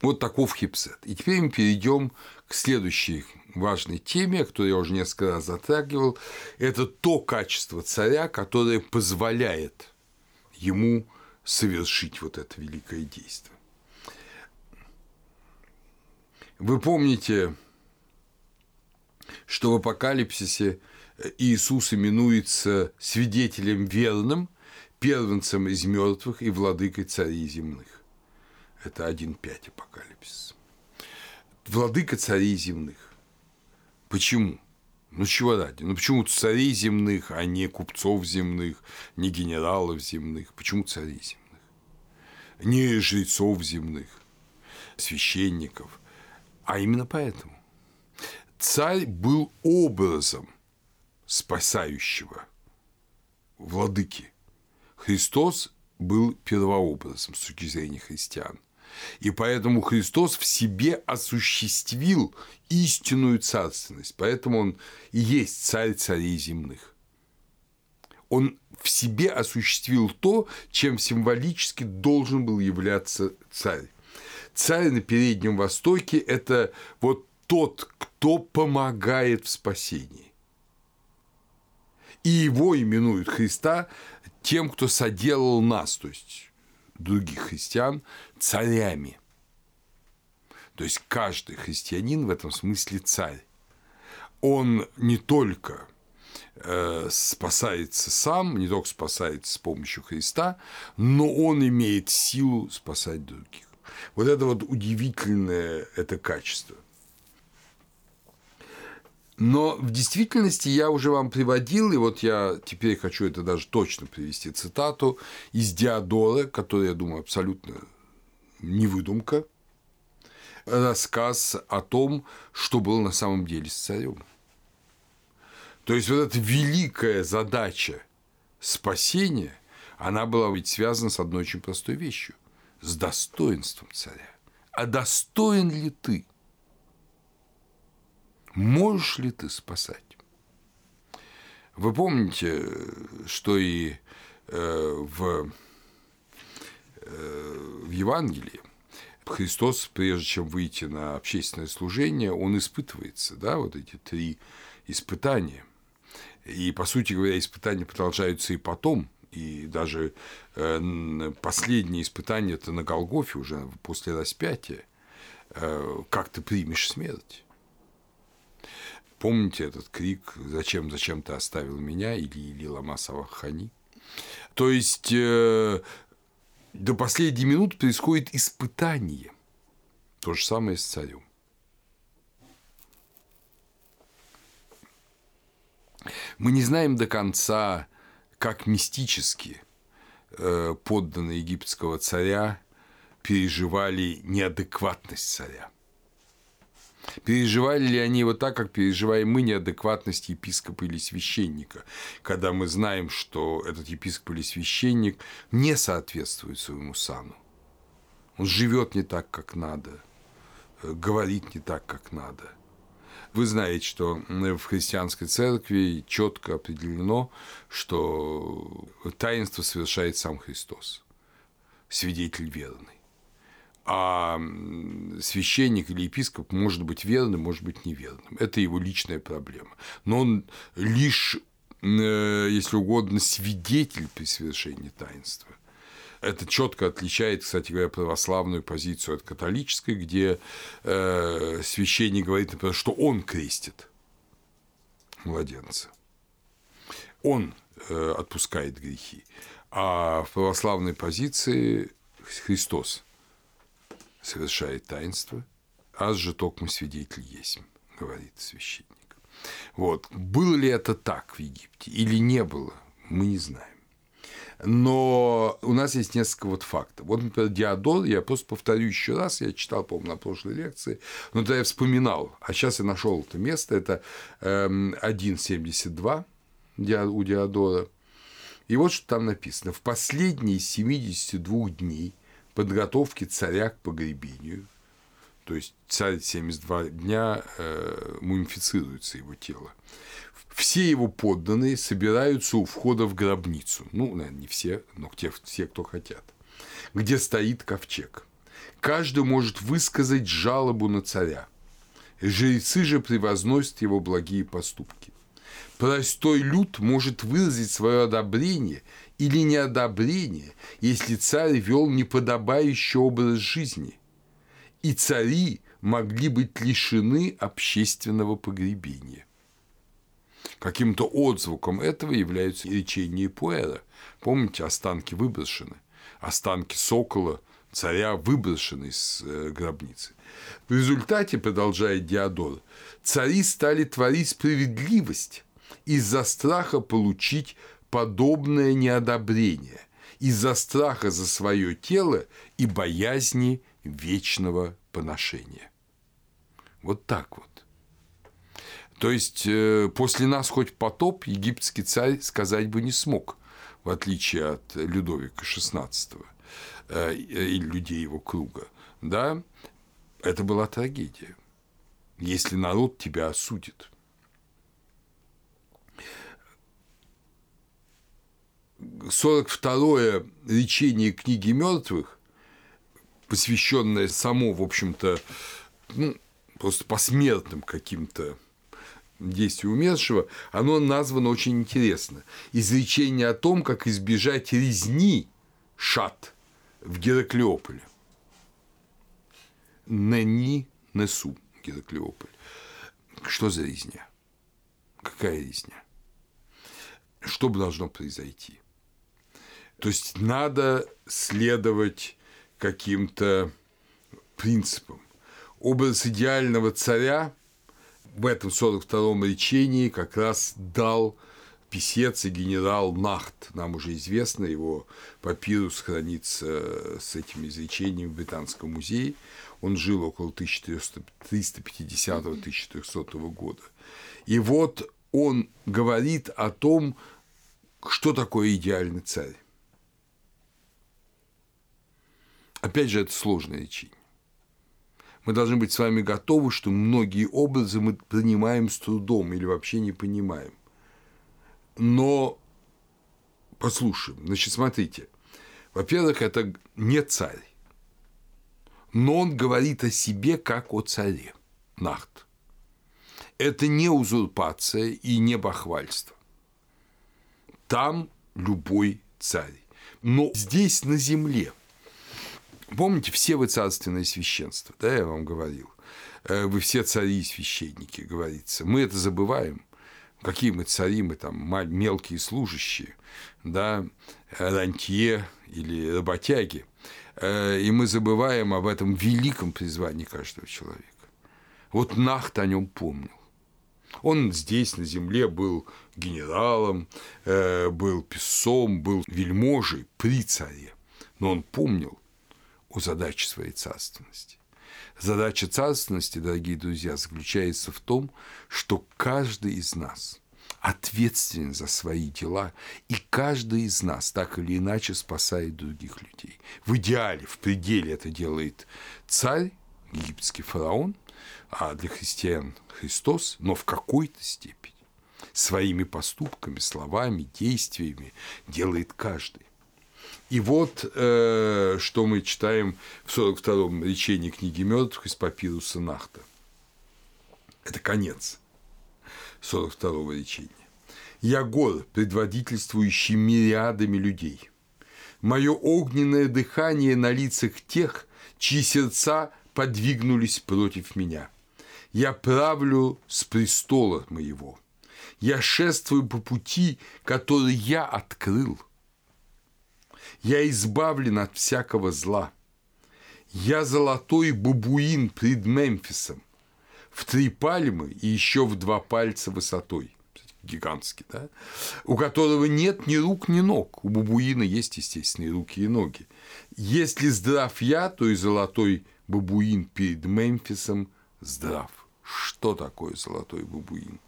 Вот таков хипсет. И теперь мы перейдем к следующей важной теме, которую я уже несколько раз затрагивал. Это то качество царя, которое позволяет ему совершить вот это великое действие. Вы помните, что в апокалипсисе Иисус именуется свидетелем верным, первенцем из мертвых и владыкой царей земных. Это 1.5 апокалипсис. Владыка царей земных. Почему? Ну, чего ради? Ну, почему царей земных, а не купцов земных, не генералов земных? Почему царей земных? Не жрецов земных, священников. А именно поэтому. Царь был образом – спасающего владыки. Христос был первообразом с точки зрения христиан. И поэтому Христос в себе осуществил истинную царственность. Поэтому он и есть царь царей земных. Он в себе осуществил то, чем символически должен был являться царь. Царь на Переднем Востоке – это вот тот, кто помогает в спасении и его именуют Христа тем, кто соделал нас, то есть других христиан, царями. То есть каждый христианин в этом смысле царь. Он не только э, спасается сам, не только спасается с помощью Христа, но он имеет силу спасать других. Вот это вот удивительное это качество. Но в действительности я уже вам приводил, и вот я теперь хочу это даже точно привести цитату из Диодора, который, я думаю, абсолютно не выдумка, рассказ о том, что было на самом деле с царем. То есть вот эта великая задача спасения, она была ведь связана с одной очень простой вещью – с достоинством царя. А достоин ли ты? Можешь ли ты спасать? Вы помните, что и э, в, э, в Евангелии Христос, прежде чем выйти на общественное служение, он испытывается, да, вот эти три испытания. И, по сути говоря, испытания продолжаются и потом, и даже э, последнее испытание это на Голгофе уже после распятия, как ты примешь смерть. Помните этот крик «Зачем, зачем ты оставил меня?» или «Или лама хани»? То есть э, до последней минуты происходит испытание. То же самое с царем. Мы не знаем до конца, как мистически э, подданные египетского царя переживали неадекватность царя. Переживали ли они его так, как переживаем мы неадекватность епископа или священника, когда мы знаем, что этот епископ или священник не соответствует своему сану? Он живет не так, как надо, э, говорит не так, как надо. Вы знаете, что в христианской церкви четко определено, что таинство совершает сам Христос, свидетель верный а священник или епископ может быть верным, может быть неверным. Это его личная проблема. Но он лишь, э, если угодно, свидетель при совершении таинства. Это четко отличает, кстати говоря, православную позицию от католической, где э, священник говорит, например, что он крестит младенца. Он э, отпускает грехи. А в православной позиции Христос совершает таинство, аз же токмо свидетель есть, говорит священник. Вот. Было ли это так в Египте или не было, мы не знаем. Но у нас есть несколько вот фактов. Вот, например, Диодор, я просто повторю еще раз, я читал, по-моему, на прошлой лекции, но тогда я вспоминал, а сейчас я нашел это место, это 1.72 эм, у Диодора. И вот что там написано. В последние 72 дней подготовки царя к погребению. То есть царь 72 дня э, мумифицируется его тело. Все его подданные собираются у входа в гробницу. Ну, наверное, не все, но те, все, кто хотят. Где стоит ковчег. Каждый может высказать жалобу на царя. Жрецы же превозносят его благие поступки. Простой люд может выразить свое одобрение или неодобрение, если царь вел неподобающий образ жизни, и цари могли быть лишены общественного погребения. Каким-то отзвуком этого являются речения Пуэра. Помните, останки выброшены, останки сокола царя выброшены из э, гробницы. В результате, продолжает Диодор, цари стали творить справедливость из-за страха получить подобное неодобрение из-за страха за свое тело и боязни вечного поношения. Вот так вот. То есть э, после нас хоть потоп египетский царь сказать бы не смог, в отличие от Людовика XVI э, и людей его круга. Да, это была трагедия. Если народ тебя осудит – 42-е лечение книги мертвых, посвященное само, в общем-то, ну, просто посмертным каким-то действию умершего, оно названо очень интересно. Изречение о том, как избежать резни шат в Гераклеополе. Нени несу Гераклеополь. Что за резня? Какая резня? Что бы должно произойти? То есть надо следовать каким-то принципам. Образ идеального царя в этом 42-м речении как раз дал писец и генерал Нахт. Нам уже известно, его папирус хранится с этим изречением в Британском музее. Он жил около 1350-1400 года. И вот он говорит о том, что такое идеальный царь. Опять же, это сложное речение. Мы должны быть с вами готовы, что многие образы мы принимаем с трудом или вообще не понимаем. Но послушаем. Значит, смотрите. Во-первых, это не царь. Но он говорит о себе как о царе. Нахт. Это не узурпация и не бахвальство. Там любой царь. Но здесь на земле – Помните, все вы царственное священство, да, я вам говорил. Э, вы все цари и священники, говорится. Мы это забываем. Какие мы цари, мы там мелкие служащие, да, рантье или работяги. Э, и мы забываем об этом великом призвании каждого человека. Вот Нахт о нем помнил. Он здесь, на земле, был генералом, э, был писцом, был вельможей при царе. Но он помнил, о задаче своей царственности. Задача царственности, дорогие друзья, заключается в том, что каждый из нас ответственен за свои дела, и каждый из нас так или иначе спасает других людей. В идеале, в пределе это делает царь, египетский фараон, а для христиан Христос, но в какой-то степени своими поступками, словами, действиями делает каждый. И вот э, что мы читаем в 42-м речении книги мертвых из папируса Нахта. Это конец 42-го речения. «Я гор, предводительствующий мириадами людей. Мое огненное дыхание на лицах тех, чьи сердца подвигнулись против меня. Я правлю с престола моего. Я шествую по пути, который я открыл – я избавлен от всякого зла. Я золотой бабуин пред Мемфисом, в три пальмы и еще в два пальца высотой гигантский, да, у которого нет ни рук, ни ног. У бабуина есть, естественно, и руки, и ноги. Если здрав я, то и золотой бабуин перед Мемфисом здрав. Что такое золотой бабуин?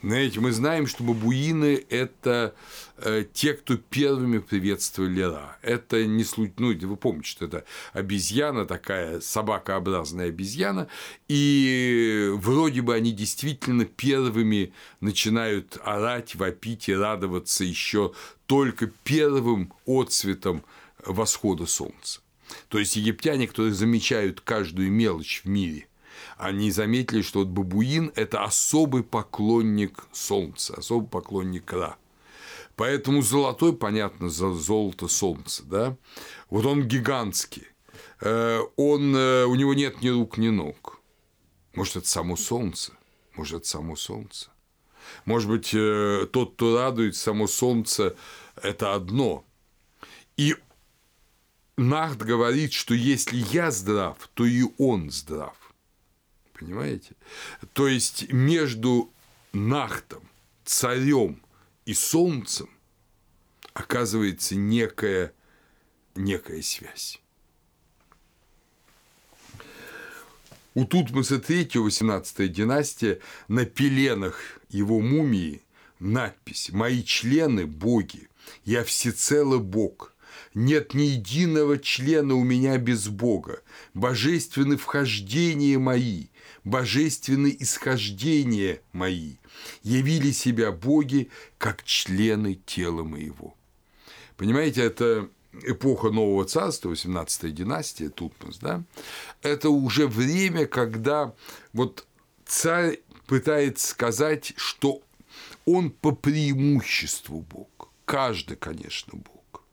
Знаете, мы знаем, что бабуины – это э, те, кто первыми приветствовали Ра. Это не случайно, ну, вы помните, что это обезьяна, такая собакообразная обезьяна, и вроде бы они действительно первыми начинают орать, вопить и радоваться еще только первым отцветом восхода солнца. То есть египтяне, которые замечают каждую мелочь в мире, они заметили, что вот бабуин – это особый поклонник солнца, особый поклонник Ра. Поэтому золотой, понятно, за золото солнца, да? Вот он гигантский. Э, он, э, у него нет ни рук, ни ног. Может, это само солнце? Может, это само солнце? Может быть, э, тот, кто радует само солнце, это одно. И Нахт говорит, что если я здрав, то и он здрав. Понимаете? То есть между Нахтом, царем и солнцем оказывается некая, некая связь. У Тутмоса III, 18 династия, на пеленах его мумии надпись «Мои члены – боги, я всецело бог, нет ни единого члена у меня без Бога, божественны вхождения мои, божественные исхождения мои, явили себя боги, как члены тела моего. Понимаете, это эпоха Нового Царства, 18 династия, Тутмос, да, это уже время, когда вот царь пытается сказать, что он по преимуществу Бог. Каждый, конечно, Бог.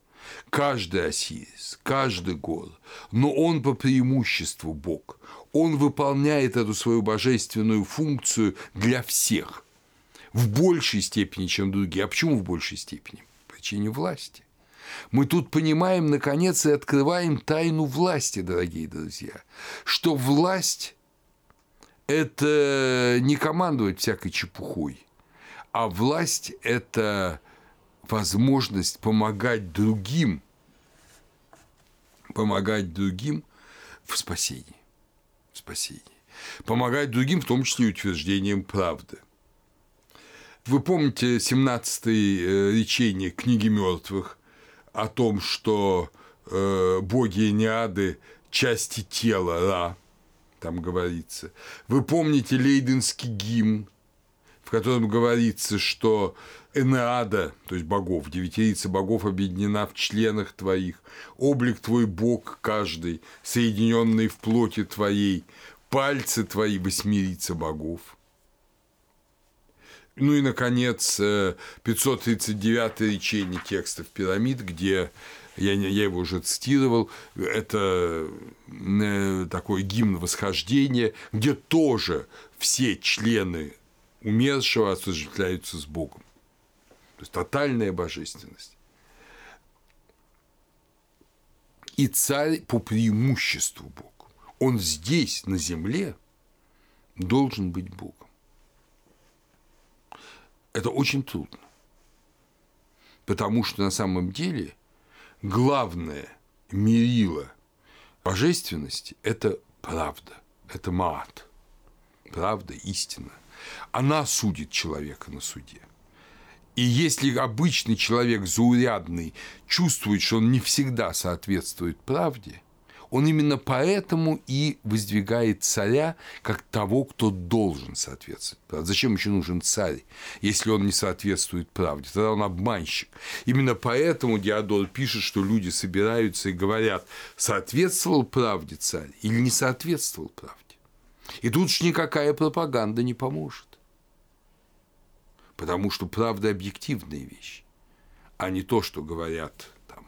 Каждый Осирис, каждый год. Но он по преимуществу Бог он выполняет эту свою божественную функцию для всех в большей степени, чем другие. А почему в большей степени? По причине власти. Мы тут понимаем, наконец, и открываем тайну власти, дорогие друзья, что власть – это не командовать всякой чепухой, а власть – это возможность помогать другим, помогать другим в спасении спасении. Помогать другим, в том числе и утверждением правды. Вы помните 17-е речение книги мертвых о том, что э, боги Неады части тела Ра, там говорится. Вы помните лейденский гимн, котором говорится, что Энеада, то есть богов, девятирица богов объединена в членах твоих, облик твой бог каждый, соединенный в плоти твоей, пальцы твои восьмирица богов. Ну и, наконец, 539 э, речение текстов пирамид, где я, я его уже цитировал, это э, такой гимн восхождения, где тоже все члены умершего осуществляются с Богом. То есть тотальная божественность. И царь по преимуществу Бог. Он здесь, на земле, должен быть Богом. Это очень трудно. Потому что на самом деле главное мерило божественности – это правда, это маат, правда, истина. Она судит человека на суде – и если обычный человек заурядный чувствует, что он не всегда соответствует правде, он именно поэтому и воздвигает царя как того, кто должен соответствовать правде. Зачем еще нужен царь, если он не соответствует правде? Тогда он обманщик. Именно поэтому Диодор пишет, что люди собираются и говорят, соответствовал правде царь или не соответствовал правде. И тут уж никакая пропаганда не поможет потому что правда объективная вещь, а не то, что говорят там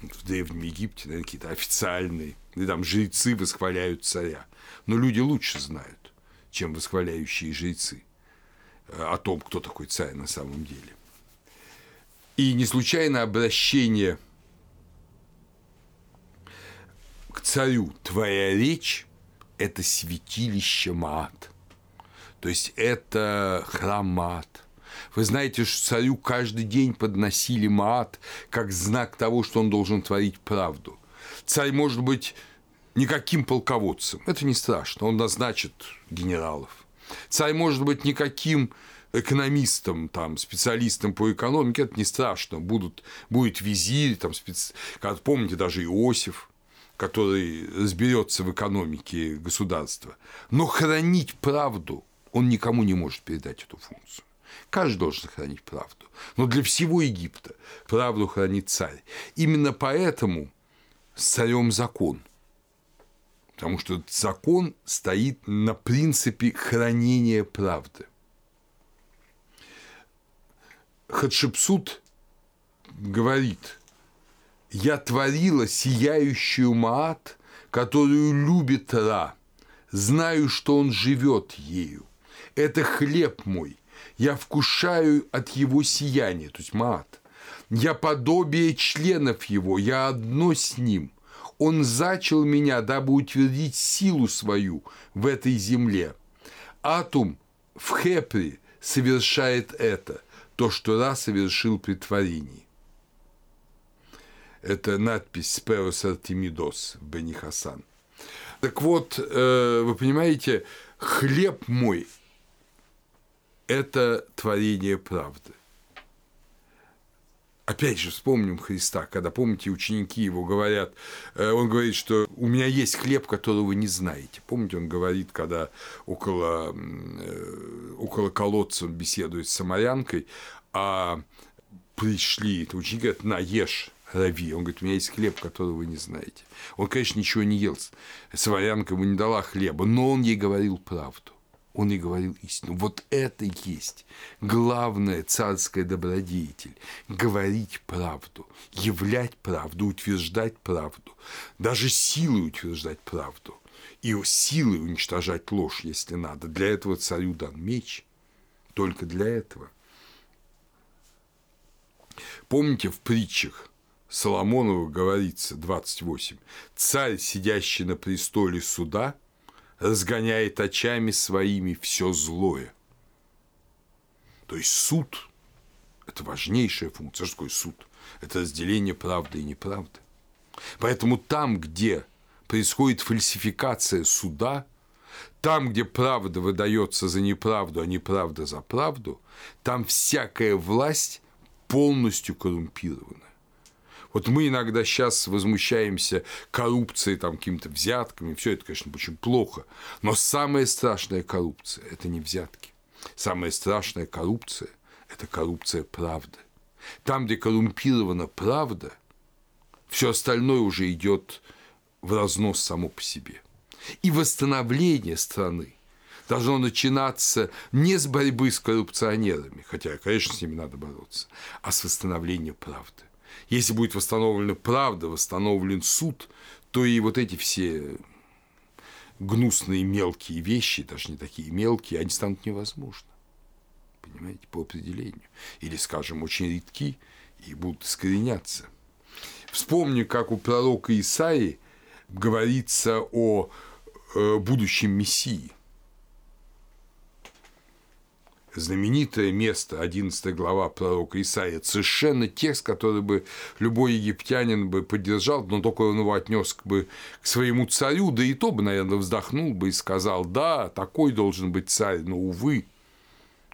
в Древнем Египте, наверное, какие-то официальные, и там жрецы восхваляют царя. Но люди лучше знают, чем восхваляющие жрецы э, о том, кто такой царь на самом деле. И не случайно обращение к царю «Твоя речь – это святилище Маат». То есть это храм Маат. Вы знаете, что царю каждый день подносили Маат как знак того, что он должен творить правду. Царь может быть никаким полководцем, это не страшно, он назначит генералов. Царь может быть никаким экономистом, там, специалистом по экономике, это не страшно. Будут, будет визирь, там, спец... как помните, даже Иосиф, который разберется в экономике государства. Но хранить правду он никому не может передать эту функцию. Каждый должен сохранить правду. Но для всего Египта правду хранит царь. Именно поэтому с царем закон. Потому что закон стоит на принципе хранения правды. Хатшепсут говорит, «Я творила сияющую Маат, которую любит Ра, знаю, что он живет ею. Это хлеб мой. Я вкушаю от его сияния, то есть мат. Я подобие членов его, я одно с ним. Он зачал меня, дабы утвердить силу свою в этой земле. Атум в Хепре совершает это, то, что Ра совершил при творении. Это надпись «Сперос Артемидос» Бени Хасан. Так вот, э, вы понимаете, хлеб мой это творение правды. Опять же, вспомним Христа, когда, помните, ученики его говорят, э, он говорит, что у меня есть хлеб, которого вы не знаете. Помните, он говорит, когда около, э, около колодца он беседует с самарянкой, а пришли, ученики говорят, на, рави. Он говорит, у меня есть хлеб, которого вы не знаете. Он, конечно, ничего не ел. Самарянка ему не дала хлеба, но он ей говорил правду он и говорил истину. Вот это и есть главная царская добродетель – говорить правду, являть правду, утверждать правду, даже силой утверждать правду и силой уничтожать ложь, если надо. Для этого царю дан меч, только для этого. Помните в притчах Соломонова говорится 28. Царь, сидящий на престоле суда – разгоняет очами своими все злое. То есть суд – это важнейшая функция. Что такое суд? Это разделение правды и неправды. Поэтому там, где происходит фальсификация суда, Там, где правда выдается за неправду, а неправда за правду, там всякая власть полностью коррумпирована. Вот мы иногда сейчас возмущаемся коррупцией, там, какими-то взятками, все это, конечно, очень плохо. Но самая страшная коррупция – это не взятки. Самая страшная коррупция – это коррупция правды. Там, где коррумпирована правда, все остальное уже идет в разнос само по себе. И восстановление страны должно начинаться не с борьбы с коррупционерами, хотя, конечно, с ними надо бороться, а с восстановления правды. Если будет восстановлена правда, восстановлен суд, то и вот эти все гнусные мелкие вещи, даже не такие мелкие, они станут невозможны. Понимаете, по определению. Или, скажем, очень редки и будут искореняться. Вспомни, как у пророка Исаи говорится о э, будущем Мессии знаменитое место, 11 глава пророка Исаия, совершенно текст, который бы любой египтянин бы поддержал, но только он его отнес бы к своему царю, да и то бы, наверное, вздохнул бы и сказал, да, такой должен быть царь, но, увы,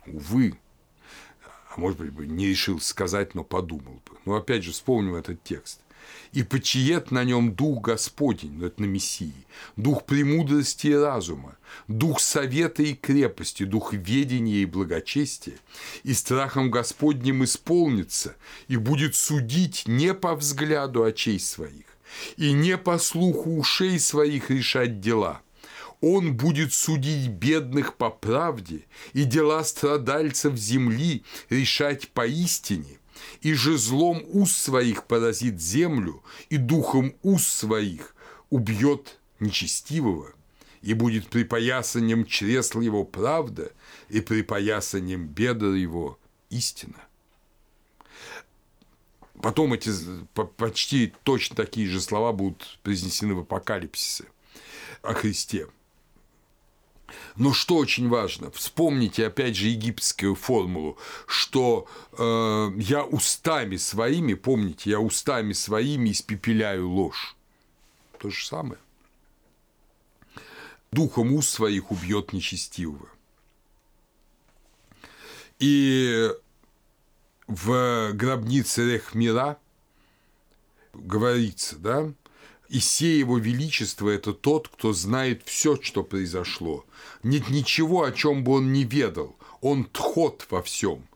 увы, а может быть, бы не решил сказать, но подумал бы. Но опять же, вспомним этот текст и почиет на нем дух Господень, ну, это на Мессии, дух премудрости и разума, дух совета и крепости, дух ведения и благочестия, и страхом Господним исполнится, и будет судить не по взгляду очей своих, и не по слуху ушей своих решать дела. Он будет судить бедных по правде и дела страдальцев земли решать поистине, и же злом уст своих поразит землю, и духом уст своих убьет нечестивого, и будет припоясанием чресл его правда, и припоясанием бедр его истина. Потом эти почти точно такие же слова будут произнесены в апокалипсисе о Христе – но что очень важно, вспомните опять же египетскую формулу, что э, я устами своими, помните, я устами своими испепеляю ложь. То же самое. Духом уст своих убьет нечестивого. И в гробнице Рехмира говорится, да, и все его величество – это тот, кто знает все, что произошло. Нет ничего, о чем бы он не ведал. Он тхот во всем.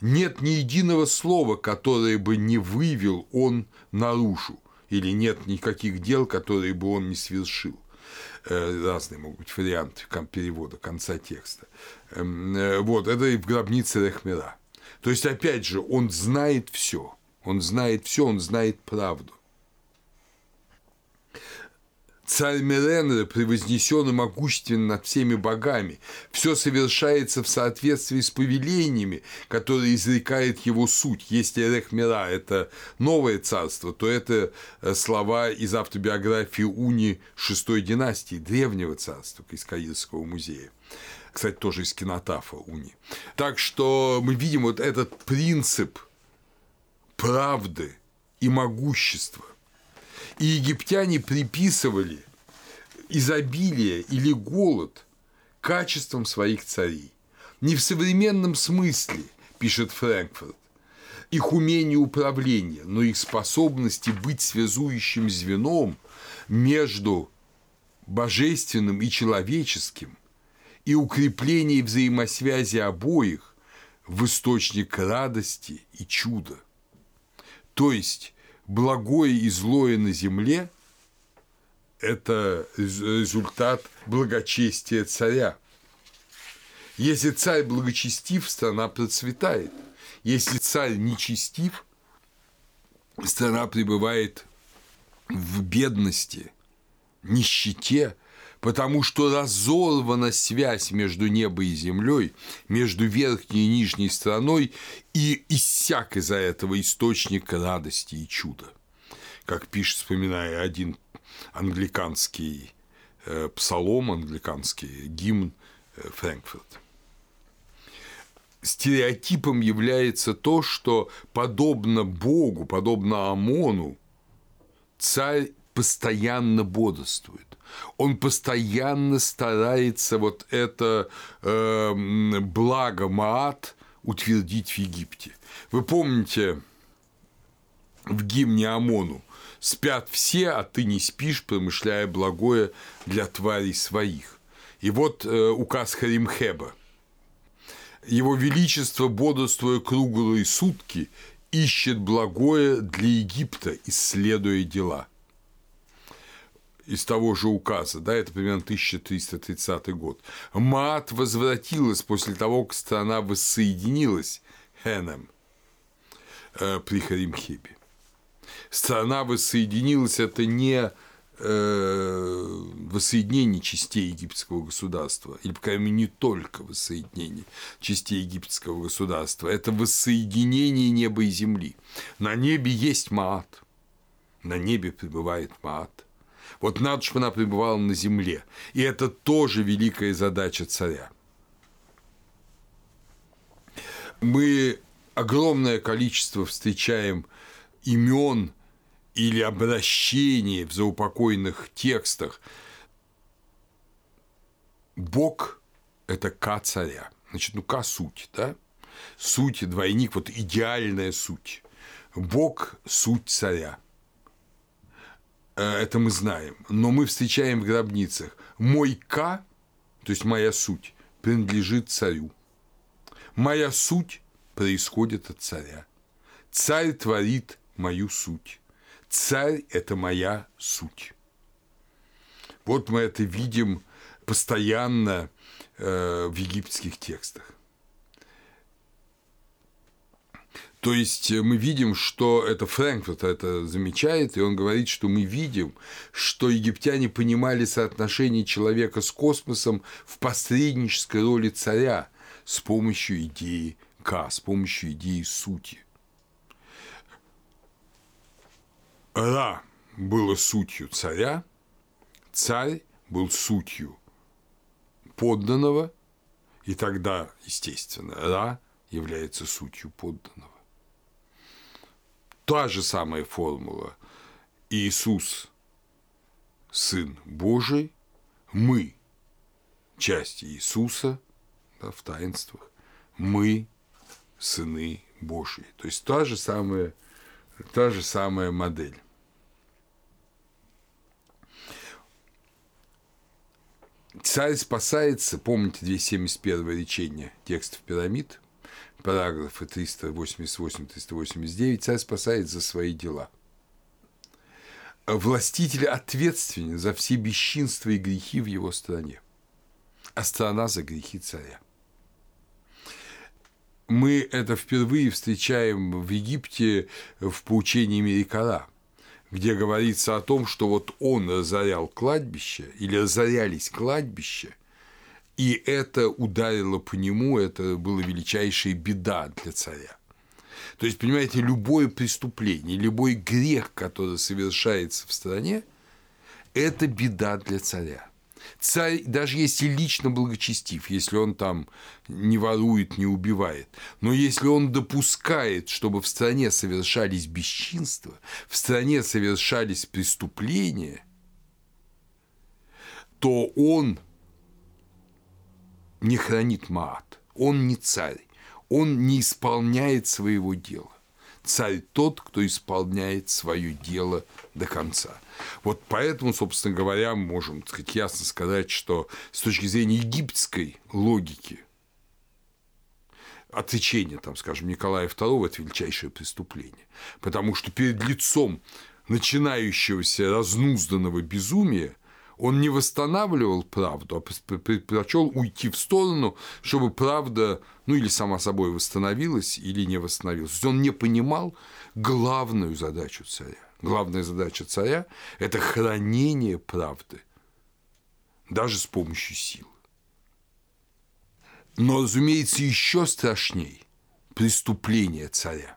Нет ни единого слова, которое бы не вывел он наружу. Или нет никаких дел, которые бы он не совершил э, разные могут быть варианты перевода конца текста. Эм, э, вот, это и в гробнице Рехмера. То есть, опять же, он знает все. Он знает все, он знает правду. Царь Меренре превознесен и могуществен над всеми богами. Все совершается в соответствии с повелениями, которые изрекает его суть. Если Рехмера – это новое царство, то это э, слова из автобиографии Уни шестой династии, древнего царства из Каирского музея кстати, тоже из кинотафа Уни. Так что мы видим вот этот принцип правды и могущества и египтяне приписывали изобилие или голод качествам своих царей. Не в современном смысле, пишет Фрэнкфурт, их умение управления, но их способности быть связующим звеном между божественным и человеческим и укрепление взаимосвязи обоих в источник радости и чуда. То есть благое и злое на земле – это результат благочестия царя. Если царь благочестив, страна процветает. Если царь нечестив, страна пребывает в бедности, нищете, потому что разорвана связь между небом и землей, между верхней и нижней страной, и иссяк из-за этого источник радости и чуда. Как пишет, вспоминая один англиканский э, псалом, англиканский гимн э, Фрэнкфурт. Стереотипом является то, что подобно Богу, подобно Амону, царь постоянно бодрствует. Он постоянно старается вот это э, благо Маат утвердить в Египте. Вы помните в гимне Амону «Спят все, а ты не спишь, промышляя благое для тварей своих». И вот э, указ Харимхеба. Его Величество, бодрствуя круглые сутки, ищет благое для Египта, исследуя дела. Из того же указа, да, это примерно 1330 год. Маат возвратилась после того, как страна воссоединилась Хенем э, при Харимхебе. Страна воссоединилась – это не э, воссоединение частей египетского государства, или, по крайней мере, не только воссоединение частей египетского государства, это воссоединение неба и земли. На небе есть Маат, на небе пребывает Маат. Вот надо, чтобы она пребывала на земле. И это тоже великая задача царя. Мы огромное количество встречаем имен или обращений в заупокойных текстах. Бог – это К царя. Значит, ну К – суть, да? Суть, двойник, вот идеальная суть. Бог – суть царя. Э, это мы знаем. Но мы встречаем в гробницах. Мой К, то есть моя суть, принадлежит царю. Моя суть происходит от царя. Царь творит мою суть. Царь – это моя суть. Вот мы это видим постоянно э, в египетских текстах. То есть мы видим, что это Фрэнкфурт это замечает, и он говорит, что мы видим, что египтяне понимали соотношение человека с космосом в посреднической роли царя с помощью идеи К, с помощью идеи сути – Ра было сутью царя, царь был сутью подданного, и тогда, естественно, Ра является сутью подданного. Та же самая формула. Иисус – Сын Божий, мы – часть Иисуса да, в таинствах, мы – сыны Божьи. То есть та же самая, та же самая модель. Царь спасается, помните 271 речение текстов пирамид, параграфы 388-389, царь спасает за свои дела. Властитель ответственен за все бесчинства и грехи в его стране, а страна за грехи царя. Мы это впервые встречаем в Египте в поучении Мерикара – где говорится о том, что вот он разорял кладбище или разорялись кладбища, и это ударило по нему, это была величайшая беда для царя. То есть, понимаете, любое преступление, любой грех, который совершается в стране, это беда для царя. Царь, даже если лично благочестив, если он там не ворует, не убивает, но если он допускает, чтобы в стране совершались бесчинства, в стране совершались преступления, то он не хранит маат, он не царь, он не исполняет своего дела. Царь тот, кто исполняет свое дело до конца. Вот поэтому, собственно говоря, мы можем так сказать, ясно сказать, что с точки зрения египетской логики отречение, там, скажем, Николая II – это величайшее преступление. Потому что перед лицом начинающегося разнузданного безумия он не восстанавливал правду, а предпочел уйти в сторону, чтобы правда, ну или сама собой восстановилась, или не восстановилась. То есть он не понимал главную задачу царя. Главная задача царя – это хранение правды, даже с помощью сил. Но, разумеется, еще страшней преступление царя.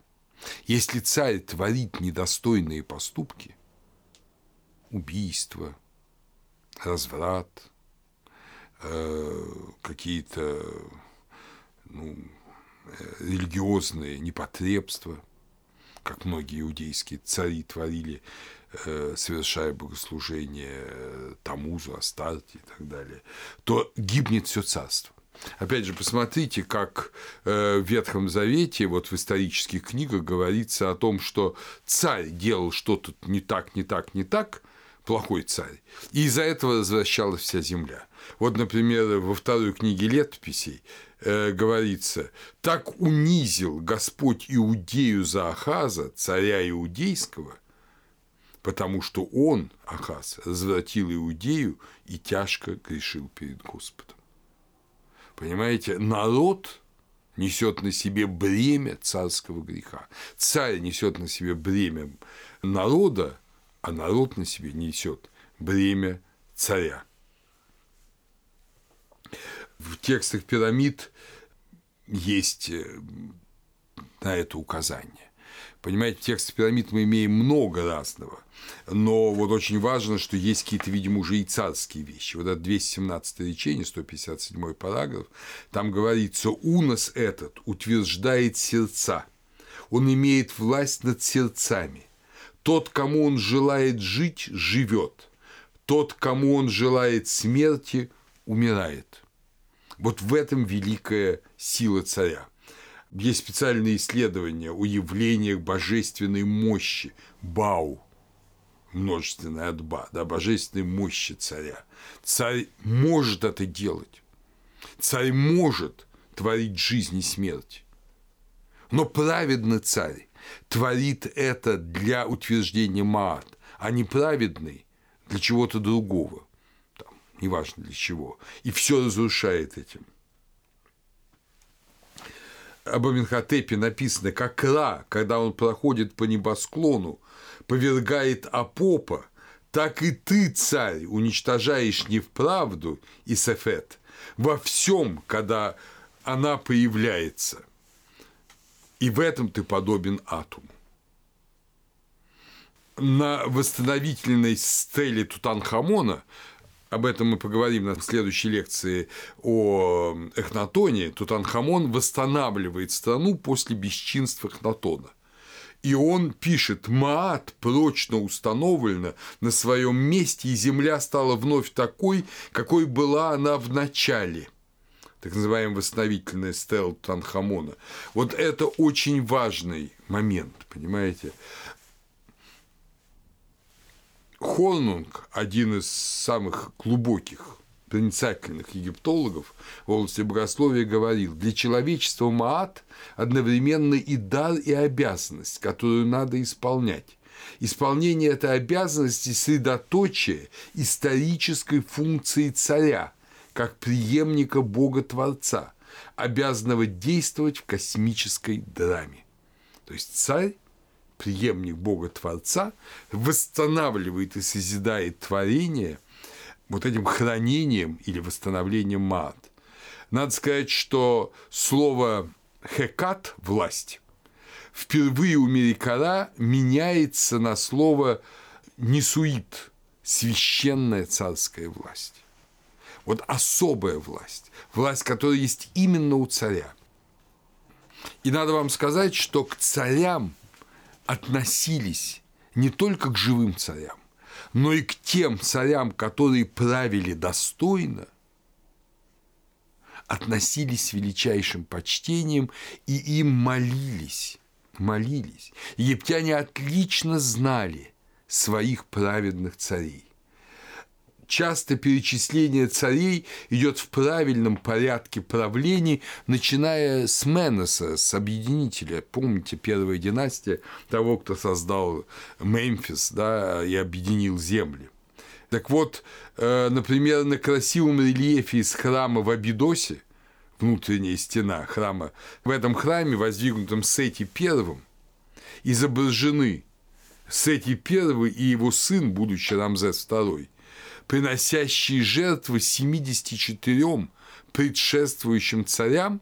Если царь творит недостойные поступки, убийство, разврат, э, какие-то ну, э, религиозные непотребства, как многие иудейские цари творили, э, совершая богослужение Тамузу, Астарте и так далее, то гибнет все царство. Опять же, посмотрите, как в Ветхом Завете, вот в исторических книгах говорится о том, что царь делал что-то не так, не так, не так, плохой царь, и из-за этого возвращалась вся земля. Вот, например, во второй книге летописей э, говорится, так унизил Господь Иудею за Ахаза, царя Иудейского, потому что он, Ахаз, развратил Иудею и тяжко грешил перед Господом. Понимаете, народ несет на себе бремя царского греха. Царь несет на себе бремя народа, а народ на себе несет бремя царя в текстах пирамид есть э, на это указание. Понимаете, в текстах пирамид мы имеем много разного, но вот очень важно, что есть какие-то, видимо, уже и царские вещи. Вот это 217 речение, 157 параграф, там говорится, «Унос этот утверждает сердца, он имеет власть над сердцами. Тот, кому он желает жить, живет. Тот, кому он желает смерти, умирает». Вот в этом великая сила царя. Есть специальные исследования о явлениях божественной мощи Бау, множественное от да, божественной мощи царя. Царь может это делать. Царь может творить жизнь и смерть. Но праведный царь творит это для утверждения Маат, а неправедный для чего-то другого неважно для чего, и все разрушает этим. Об Аминхотепе написано, как Ра, когда он проходит по небосклону, повергает Апопа, так и ты, царь, уничтожаешь невправду и Сефет во всем, когда она появляется. И в этом ты подобен атому. На восстановительной стеле Тутанхамона об этом мы поговорим на следующей лекции о Эхнатоне, Тутанхамон восстанавливает страну после бесчинства Эхнатона. И он пишет, Маат прочно установлена на своем месте, и земля стала вновь такой, какой была она в начале – так называемая восстановительная стел Танхамона. Вот это очень важный момент, понимаете? Хорнунг, один из самых глубоких проницательных египтологов в области богословия говорил, для человечества Маат одновременно и дар, и обязанность, которую надо исполнять. Исполнение этой обязанности – средоточие исторической функции царя, как преемника Бога-творца, обязанного действовать в космической драме. То есть царь преемник Бога Творца, восстанавливает и созидает творение вот этим хранением или восстановлением мат. Надо сказать, что слово «хекат» – власть впервые у Мерикара меняется на слово «несуит» – священная царская власть. Вот особая власть, власть, которая есть именно у царя. И надо вам сказать, что к царям относились не только к живым царям, но и к тем царям, которые правили достойно, относились с величайшим почтением и им молились, молились. Египтяне отлично знали своих праведных царей часто перечисление царей идет в правильном порядке правления, начиная с Менеса, с объединителя. Помните, первая династия того, кто создал Мемфис да, и объединил земли. Так вот, э, например, на красивом рельефе из храма в Абидосе, внутренняя стена храма, в этом храме, воздвигнутом Сети Первым, изображены Сети Первый и его сын, будучи Рамзес Второй, приносящие жертвы 74 предшествующим царям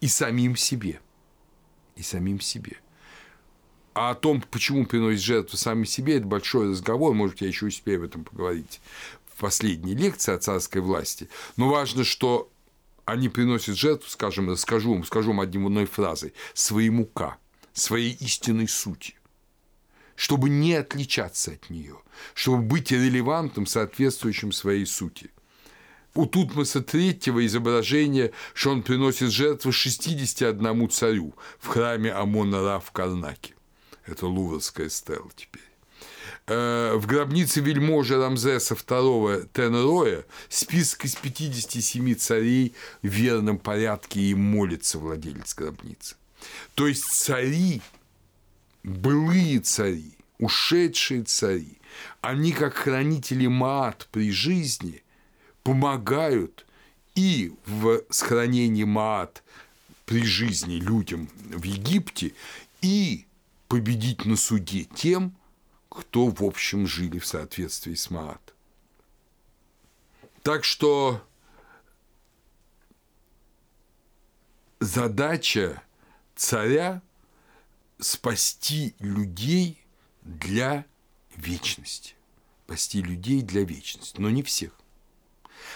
и самим себе. И самим себе. А о том, почему приносят жертву сами себе, это большой разговор, может, я еще успею об этом поговорить в последней лекции о царской власти. Но важно, что они приносят жертву, скажем, расскажу вам, скажу вам одним одной фразой, своему К, своей истинной сути – чтобы не отличаться от нее, чтобы быть релевантным, соответствующим своей сути. У Тутмоса третьего изображение, что он приносит жертвы 61 царю в храме Амона-Ра в Карнаке. Это луврская стела теперь. Э, в гробнице вельможи Рамзеса II Тенроя список из 57 царей в верном порядке и молится владелец гробницы. То есть цари, былые цари, ушедшие цари, они как хранители Маат при жизни помогают и в сохранении Маат при жизни людям в Египте, и победить на суде тем, кто, в общем, жили в соответствии с Маат. Так что задача царя спасти людей для вечности. Спасти людей для вечности, но не всех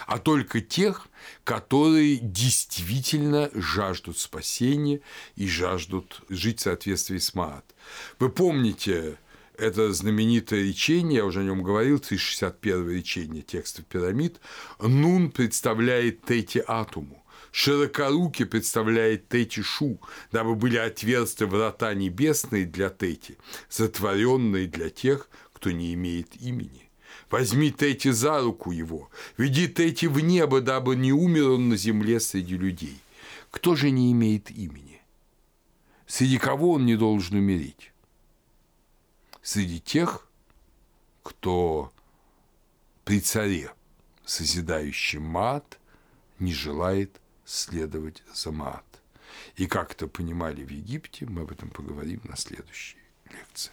а только тех, которые действительно жаждут спасения и жаждут жить в соответствии с Маат. Вы помните это знаменитое речение, я уже о нем говорил, 361 речение текстов пирамид, Нун представляет Тети Атуму, Широкоруки представляет Тети Шу, дабы были отверсты врата небесные для Тети, затворенные для тех, кто не имеет имени. Возьми Тети за руку его, веди Тети в небо, дабы не умер он на земле среди людей. Кто же не имеет имени? Среди кого он не должен умереть? Среди тех, кто при царе, созидающем мат, не желает следовать за мат. И как это понимали в Египте, мы об этом поговорим на следующей лекции.